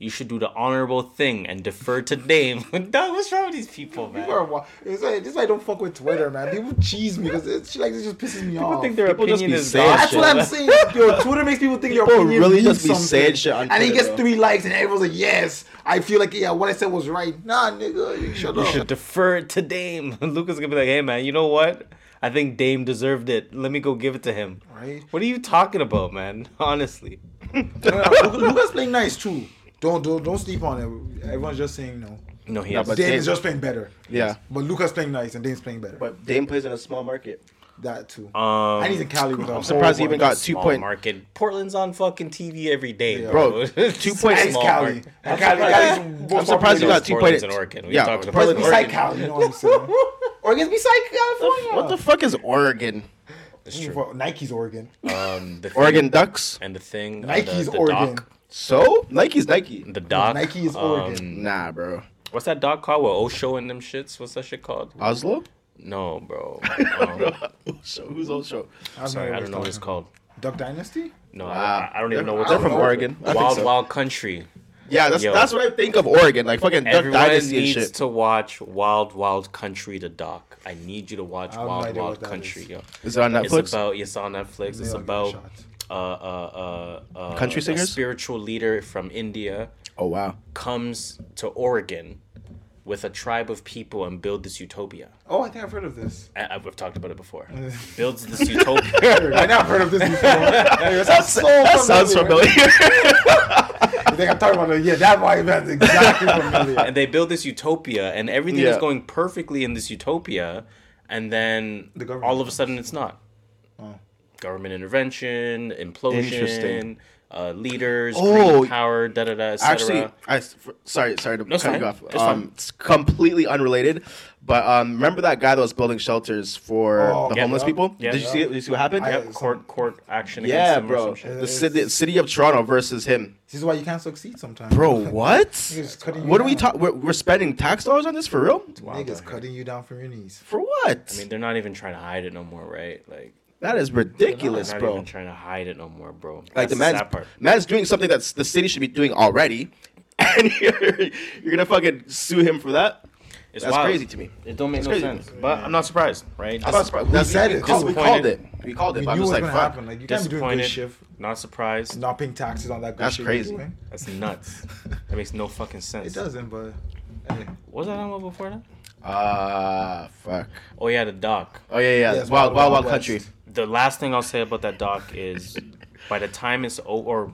you should do the honorable thing and defer to Dame. Dog, what's wrong with these people, man? People are it's like, this is why I don't fuck with Twitter, man. People cheese me because it, shit like this just pisses me off. People think their People just opinion be is saying God. That's shit. what I'm saying. Yo, Twitter makes people think your People opinion really means just be something. saying shit on and he gets three likes, and everyone's like, "Yes, I feel like yeah, what I said was right." Nah, nigga, you shut You up. should defer to Dame. Lucas gonna be like, hey man, you know what? I think Dame deserved it. Let me go give it to him. Right? What are you talking about, man? Honestly. Luka- Luka's playing nice too. Don't don't don't sleep on it. Everyone's just saying no. No, he No, has but Dame Dame- is just playing better. Yeah. But Luka's playing nice and Dame's playing better. But Dame plays in a small market. that too. Um, and he's in Cali with a I'm surprised he even bunch got two small point. market. Portland's on fucking TV every day, Yeah. bro. Bro, two It's point- And small Cali. market. And Cali, Cali's I'm surprised he got two Portland's point. in Oregon. We Yeah, talking about Portland, Beside Oregon. Cali, you know what I'm saying? Oregon's beside California. What the fuck is Oregon? It's true. Nike's Oregon. Um, the Oregon Ducks. and the thing. uh, Nike's the, the Oregon. Dock, So Nike's Nike. the dock. Nike is um, Oregon. Nah, bro. What's that dock called? With Osho and them shits? What's that shit called? Oslo. No, bro. Um, So who's Oslo? I've sorry, I don't know what it's called. Duck Dynasty? No, Wow. I, I don't even know what They're from called. Oregon. I think Wild so. Wild Country. Yeah, that's Yo. that's what I think of Oregon, like fucking Duck Dynasty and needs shit. to watch Wild Wild Country the doc. I need you to watch I have Wild Wild Country, is. yo. Is it on It's Netflix? about it's on Netflix. It's Maybe I'll give it a about shot. Uh, uh, uh, uh, Country a singers? spiritual leader from India oh wow. comes to Oregon with a tribe of people and build this utopia. Oh, I think I've heard of this. I, I've talked about it before. Builds this utopia. I know I've heard of this before. That's so That sounds familiar. familiar. You think I'm talking about it? Yeah, that vibe that's exactly familiar. and they build this utopia, and everything is going perfectly in this utopia, and then The all of a sudden it's not. Oh. Government intervention, implosion, Interesting. uh, leaders, Oh, green power, da da da. et Actually, cetera. I s- f- sorry sorry to No, it's cut you off. It's um. It's completely unrelated, but um, remember that guy that was building shelters for Oh, the yeah. homeless people? Yeah. Did you see it? Did you see what happened? I- Yep, court court action. yeah, against him or bro. some shit. The city, city of Toronto versus him. This is why you can't succeed sometimes. Bro, what? Niggas cutting you What are we talking? We're, we're spending tax dollars on this for real? Niggas cutting you down from your knees. For what? I mean, they're not even trying to hide it no more, right? Like that is they're ridiculous, not bro. even trying to hide it no more, bro. Like That's the man's, sad part. man's doing something that the city should be doing already, and you're, you're gonna fucking sue him for that? It's That's wild. crazy to me. It don't make It's no crazy. sense, but I'm not surprised, right? I'm not surprised. We That's- said it, called- we called it. We called it. We but I'm just like, was gonna fuck. happen. Like you can't be doing good Disappointed. shit, Not surprised. not paying taxes on that good That's shit. crazy. You're doing. That's nuts. that makes no fucking sense. It doesn't, but hey. What was that on before that? Ah, fuck. Oh yeah, the doc. Oh yeah, yeah. Yes, wild, Wild wild, Wild wild country. West. The last thing I'll say about that doc is, by the time it's o- or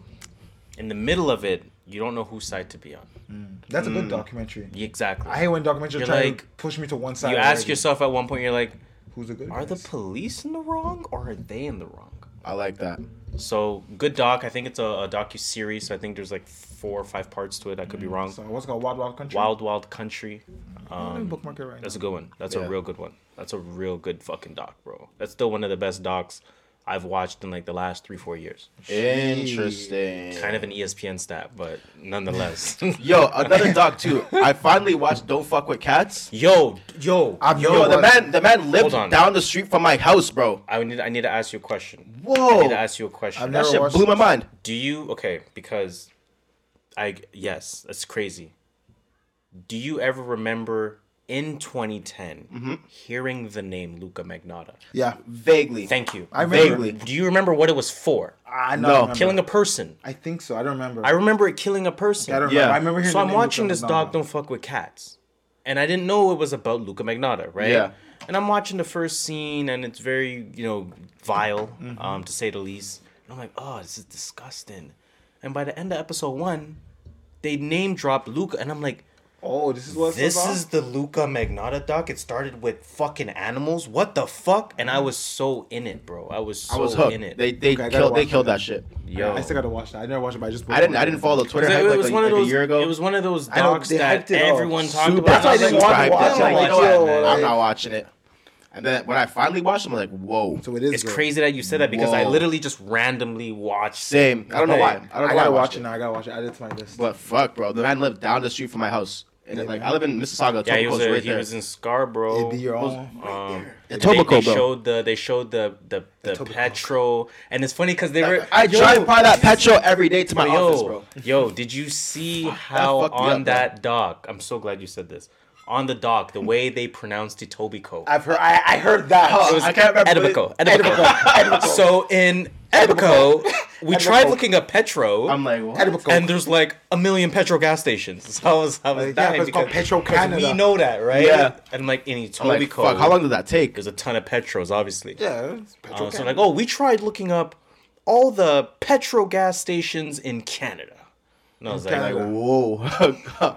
in the middle of it, you don't know whose side to be on. Mm. That's a good mm. documentary. Exactly. I hate when documentaries You're try like- to push me to one side. you ask already. yourself at one point, you're like, who's the good? are the police in the wrong or are they in the wrong? I like that. So good doc. I think it's a, a docu series. So I think there's like four or five parts to it. I could be mm. wrong. So what's it called Wild Wild Country? Wild Wild Country. Let me Um, bookmark it right that's a good one. That's Yeah. a real good one. That's a real good fucking doc, bro. That's still one of the best docs I've watched in like the last three four years. Interesting. Kind of an ESPN stat, but nonetheless. Yo, another doc too. I finally watched Don't Fuck with Cats. yo, yo, I've yo. Yo, the man, the man lived on. down the street from my house, bro. I need I need to ask you a question. Whoa, I Whoa, need to ask you a question. I've that shit blew my mind. Do you okay? Because I yes, that's crazy. Do you ever remember in 2010 Mm-hmm. hearing the name Luka Magnotta? Yeah, Vaguely. Thank you. I remember. Vaguely. Do you remember what it was for? I know. I remember. Killing a person. I think so. I don't remember. I remember it killing a person. I don't Yeah. remember. I remember hearing so the I'm name watching Luka this Magnotta. dog don't fuck with cats, and I didn't know it was about Luka Magnotta, right? Yeah. And I'm watching the first scene, and it's very you know vile, Mm-hmm. um, to say the least. And I'm like, oh, this is disgusting. And by the end of episode one, they name dropped Luka, and I'm like, Oh, this is what this is the Luka Magnotta doc. It started with fucking animals. What the fuck? And I was so in it, bro. I was so I was hooked. in it. They they Okay, killed they killed that. that shit. Yo, I still gotta watch that. I never watched it, but I just. I didn't I didn't follow the Twitter It, hype it was a, one of those. a year ago. It was one of those I docs that hyped it up. everyone talked Super about. That's why I was didn't like, want to hyped watch it. it. I'm Like, like, you know yo, what? I'm not watching it. And then when I finally watched, it, I'm like, whoa. So it is. It's good. crazy that you said that because I literally just randomly watched. Same. I don't know why. I don't know I why gotta I watch watched it now. I gotta watch it. I did to my list. But fuck, bro. The man lived down the street from my house. And like I live in Mississauga. Yeah, he was a, right he there. was in Scarborough. It'd be your Was- own. Um, there. they, Etobicoke, they showed the they showed the the, the petro, and it's funny because they were. I Yo, drive by that petrol every day to my yo, office, bro. Yo, did you see how fucked me on up, bro. that dock? I'm so glad you said this. On the dock, the way they pronounced Etobicoke. I've heard. I, I heard that. It was I can't remember. Edibico. Edibico. So in Edibico, we tried looking up Petro. I'm like, what? Edibico. And there's like a million Petro gas stations. So I was, I was Like, yeah, dying 'cause it's called because- Petro 'cause Canada. We know that, right? Yeah. And I'm like in I'm Etobicoke. like, fuck, how long did that take? There's a ton of Petros, obviously. Yeah. it's Uh, Petro so Canada. like, oh, we tried looking up all the Petro gas stations in Canada. And I was like, Canada. Whoa.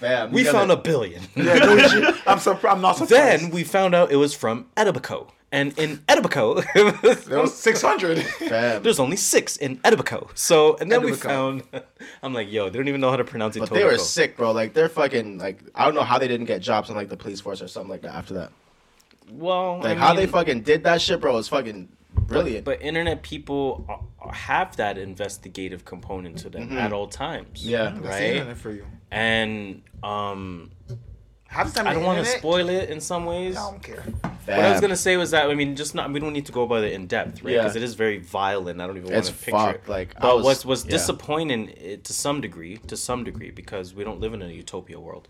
Fam, we you gotta- found a billion. Yeah, no shit. I'm surprised. I'm not surprised. then we found out it was from Etobicoke. And in Etobicoke, there was 600. Fam. there's only six in Etobicoke. So, and then we found, I'm like, yo, they don't even know how to pronounce it. But Etobicoke. they were sick, bro. Like they're fucking like I don't know how they didn't get jobs in like the police force or something like that after that. Well, Like I how they fucking did that shit, bro, was fucking brilliant. But internet people have that investigative component to them Mhm. at all times. Yeah. That's the right. internet for you. And um, Half the time I don't want to spoil it in some ways. I don't care. What I was gonna say was that I mean, just not we don't need to go about it in depth, right? Yeah. Because it is very violent. I don't even want to picture fucked, it. like, I but was- what's what's yeah. disappointing to some degree, to some degree, because we don't live in a utopia world.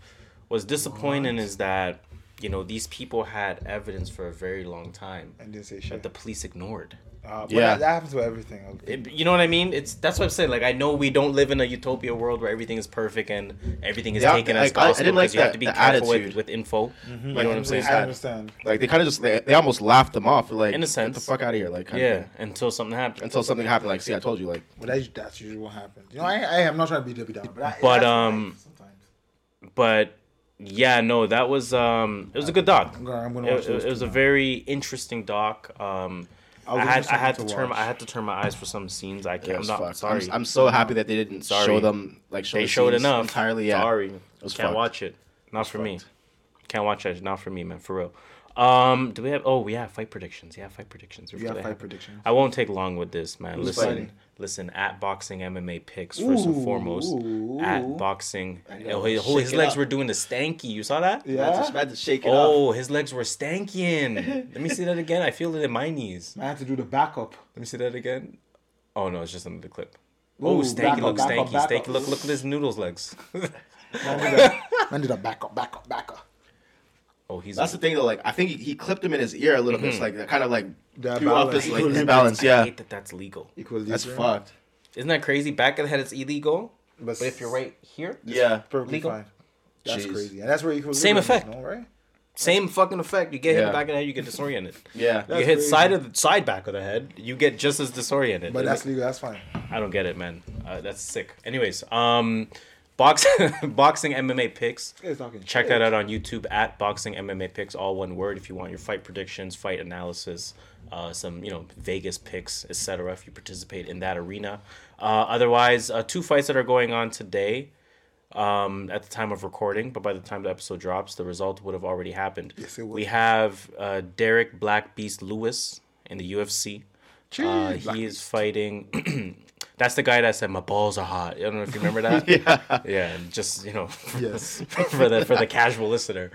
What's disappointing is that you know these people had evidence for a very long time And didn't say that shit. the police ignored. Uh, but Yeah. that, that happens with everything. It- you know what I mean? It's that's what I'm saying. Like I know we don't live in a utopia world where everything is perfect and everything is Yeah, taken I- as I- I gospel didn't like because you have to be the careful with, attitude. with info. Mm-hmm. You know what I'm saying? I understand. Like they kind of just they, they almost laughed them off. Like In a get sense. the fuck out of here. Like kinda Yeah, thing. until something happens. until something happened. Like see, I told you. Like But that's, that's usually what happens. You know, I, I am not trying to be Debbie Downer. But, I, But that's um, sometimes. but yeah, no, that was um, it was a good doc. I'm I'm gonna It, watch those it was a very interesting doc. Um, I I, had I had to to turn. I had to turn my eyes for some scenes. I it can't. I'm not fucked. sorry. I'm, I'm so happy that they didn't Sorry. show them like show they the showed enough entirely. Yeah, Sorry, It can't fucked. watch it. Not was for me. Can't watch it. Not for me, man. For real. Um, do we have? Oh, yeah, fight predictions. Yeah, fight predictions. Yeah, before fight predictions. I won't take long with this, man. Who's listen, fighting? Listen. At boxing MMA picks first and foremost. ooh, At boxing, oh, his, his legs up. were doing the stanky. You saw that? Yeah. Man, just had to shake it off. Oh, his legs were stanking. Let me see that again. I feel it in my knees. I had to do the backup. Let me see that again. Oh no, it's just under the clip. Ooh, oh, stanky back up, looks back up, stanky. back stanky. up. Look, look at his noodles legs. Man did a, man did a backup, backup, backup. Oh, he's. That's the thing though. Like I think he, he clipped him in his ear a little bit, so, like that kind of like That threw off balance. his like his Equilibrium. balance. I Yeah, hate that that's legal. Equally that's fucked. Isn't that crazy? Back of the head, it's illegal. But, But if you're right here, Yeah, perfectly legal. fine. That's Jeez. crazy. And that's where equilibrium Same is, effect. no, right? same fucking effect. You get hit in Yeah. the back of the head, you get disoriented. yeah. you That's hit crazy. side of the side back of the head, you get just as disoriented. But that's legal. That's fine. I don't get it, man. Uh, that's sick. Anyways, um, box boxing MMA picks. Check that out on YouTube at Boxing MMA Picks, all one word. If you want your fight predictions, fight analysis, uh, some you know Vegas picks, etc. If you participate in that arena. Uh, otherwise, uh, two fights that are going on today. Um, at the time of recording, but by the time the episode drops, the result would have already happened. Yes, it would. We have uh, Derrick Black Beast Lewis in the UFC. Uh, Jeez, Black he is fighting. that's the guy that said my balls are hot. I don't know if you remember that. Yeah. Yeah, just you know, Yes. for the for the casual listener.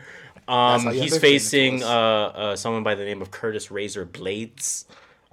Um, he's to explain it to facing uh, uh, someone by the name of Curtis Razor Blaydes.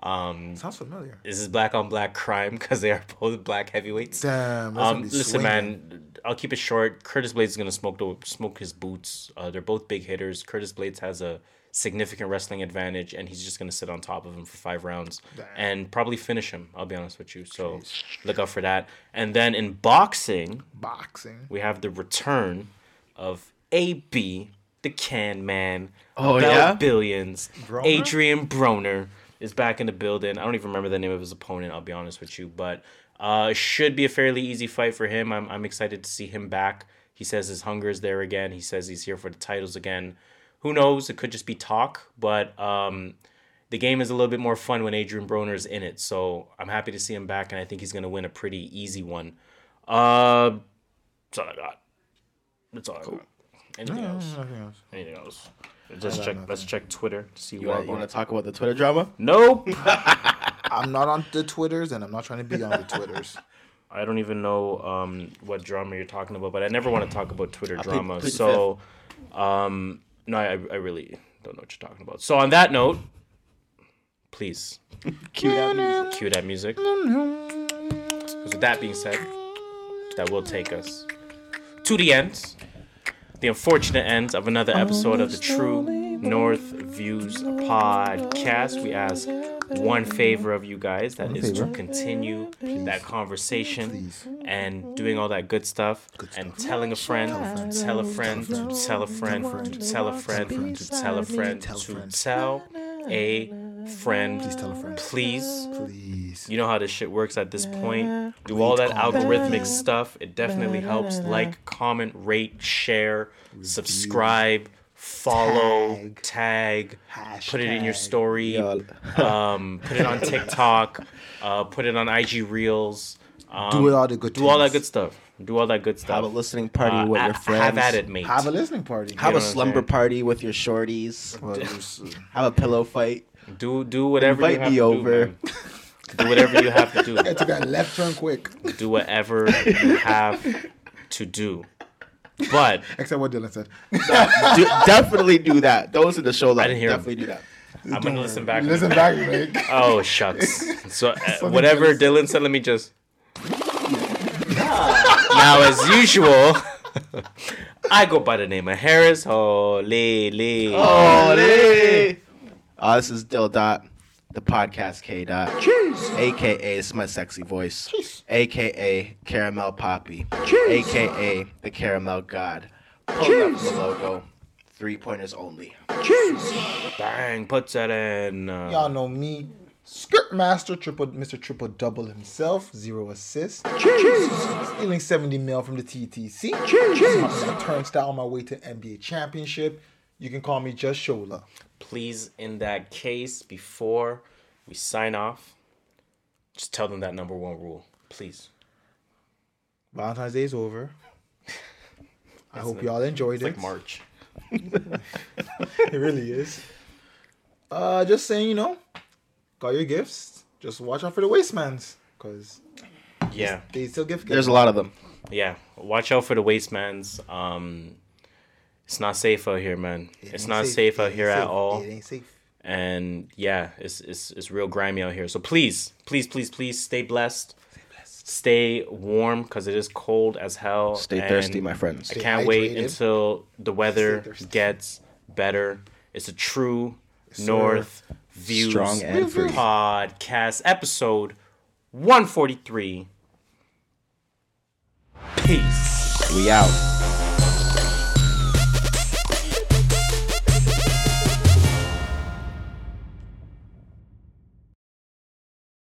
Um, Sounds familiar. this is black on black crime because they are both black heavyweights. Damn. Um, be listen, swinging. man. I'll keep it short. Curtis Blaydes is gonna smoke the smoke his boots. Uh, they're both big hitters. Curtis Blaydes has a significant wrestling advantage, and he's just gonna sit on top of him for five rounds and probably finish him. I'll be honest with you. So look out for that. And then in boxing, Boxing. we have the return of AB, the Can Man. Oh, Bell yeah? Billions. Broner? Adrien Broner is back in the building. I don't even remember the name of his opponent. I'll be honest with you, but uh, should be a fairly easy fight for him. I'm I'm excited to see him back. He says his hunger is there again. He says he's here for the titles again. Who knows? It could just be talk, but um, the game is a little bit more fun when Adrien Broner is in it. So I'm happy to see him back, and I think he's gonna win a pretty easy one. Uh, that's all I got. That's all I got. Anything No, else? nothing else. Anything else? Let's check. Let's check Twitter to see You what. want, you want to talk about the Twitter drama? Nope. I'm not on the Twitters, and I'm not trying to be on the Twitters. I don't even know um, what drama you're talking about, but I never want to talk about Twitter I'll drama. plead the so, um, no, I, I really don't know what you're talking about. So on that note, please Cue that music. Cue that music. 'Cause with that being said, that will take us to the end, the unfortunate end of another episode of the True North Views podcast. We ask one favor of you guys that is to favor. continue that conversation and doing all that good stuff and telling a friend, to tell a friend, to tell a friend, to tell a friend, to tell a friend, to tell a friend. Please tell a friend. Please. Please. You know how this shit works at this point. Do all that algorithmic stuff. It definitely helps. Like, comment, rate, share, subscribe, follow, tag, put it in your story, um, put it on TikTok, uh, put it on IG Reels. Um, Do all the good Do all that good stuff. Do all that good stuff. Have a listening party with a- your friends. Have at it, mate. Have a listening party. Have You a slumber party with your shorties. Have a pillow fight. Do do whatever Invite you have me to over. do. Do whatever you have to do. Get to that left turn quick. Do whatever you have to do. But Except what Dylan said. do, definitely do that. Those are the show. I didn't hear him. Definitely do that. I'm gonna listen back. Listen back, Rick. Oh shucks. So uh, whatever. Dylan said, let me just. now, as usual, I go by the name of Harris. Holy, lee. Oh, hey. This is Dill Dot, the podcast K Dot. Cheese. AKA, it's my sexy voice. AKA Caramel Poppy. AKA the Caramel God. Pull up the logo. Three pointers only. Cheese. Bang, puts that in. Uh, Y'all know me. Script master, triple Mr. Triple Double himself, zero assists. Cheese. Stealing 70 mil from the TTC. Cheese. I'm turnstile on my way to NBA championship. You can call me Just Shola. please, in that case, before we sign off, just tell them that number one rule, please. Valentine's Day is over. I hope y'all enjoyed it's it. like March. it really is. Uh, just saying, you know, got your gifts. Just watch out for the wastemans, cause Yeah. they still give. There's a lot of them. Yeah, watch out for the wastemans. Um, it's not safe out here, man. it's not safe. safe, out ain't here at all. It ain't safe. And yeah, it's it's it's real grimy out here. So please, please, please, please stay blessed. Stay blessed. stay warm because it is cold as hell. Stay and thirsty, my friends. I can't wait until the weather gets better. It's a true sir. North Views Strong and free. podcast episode 143. Peace. We out.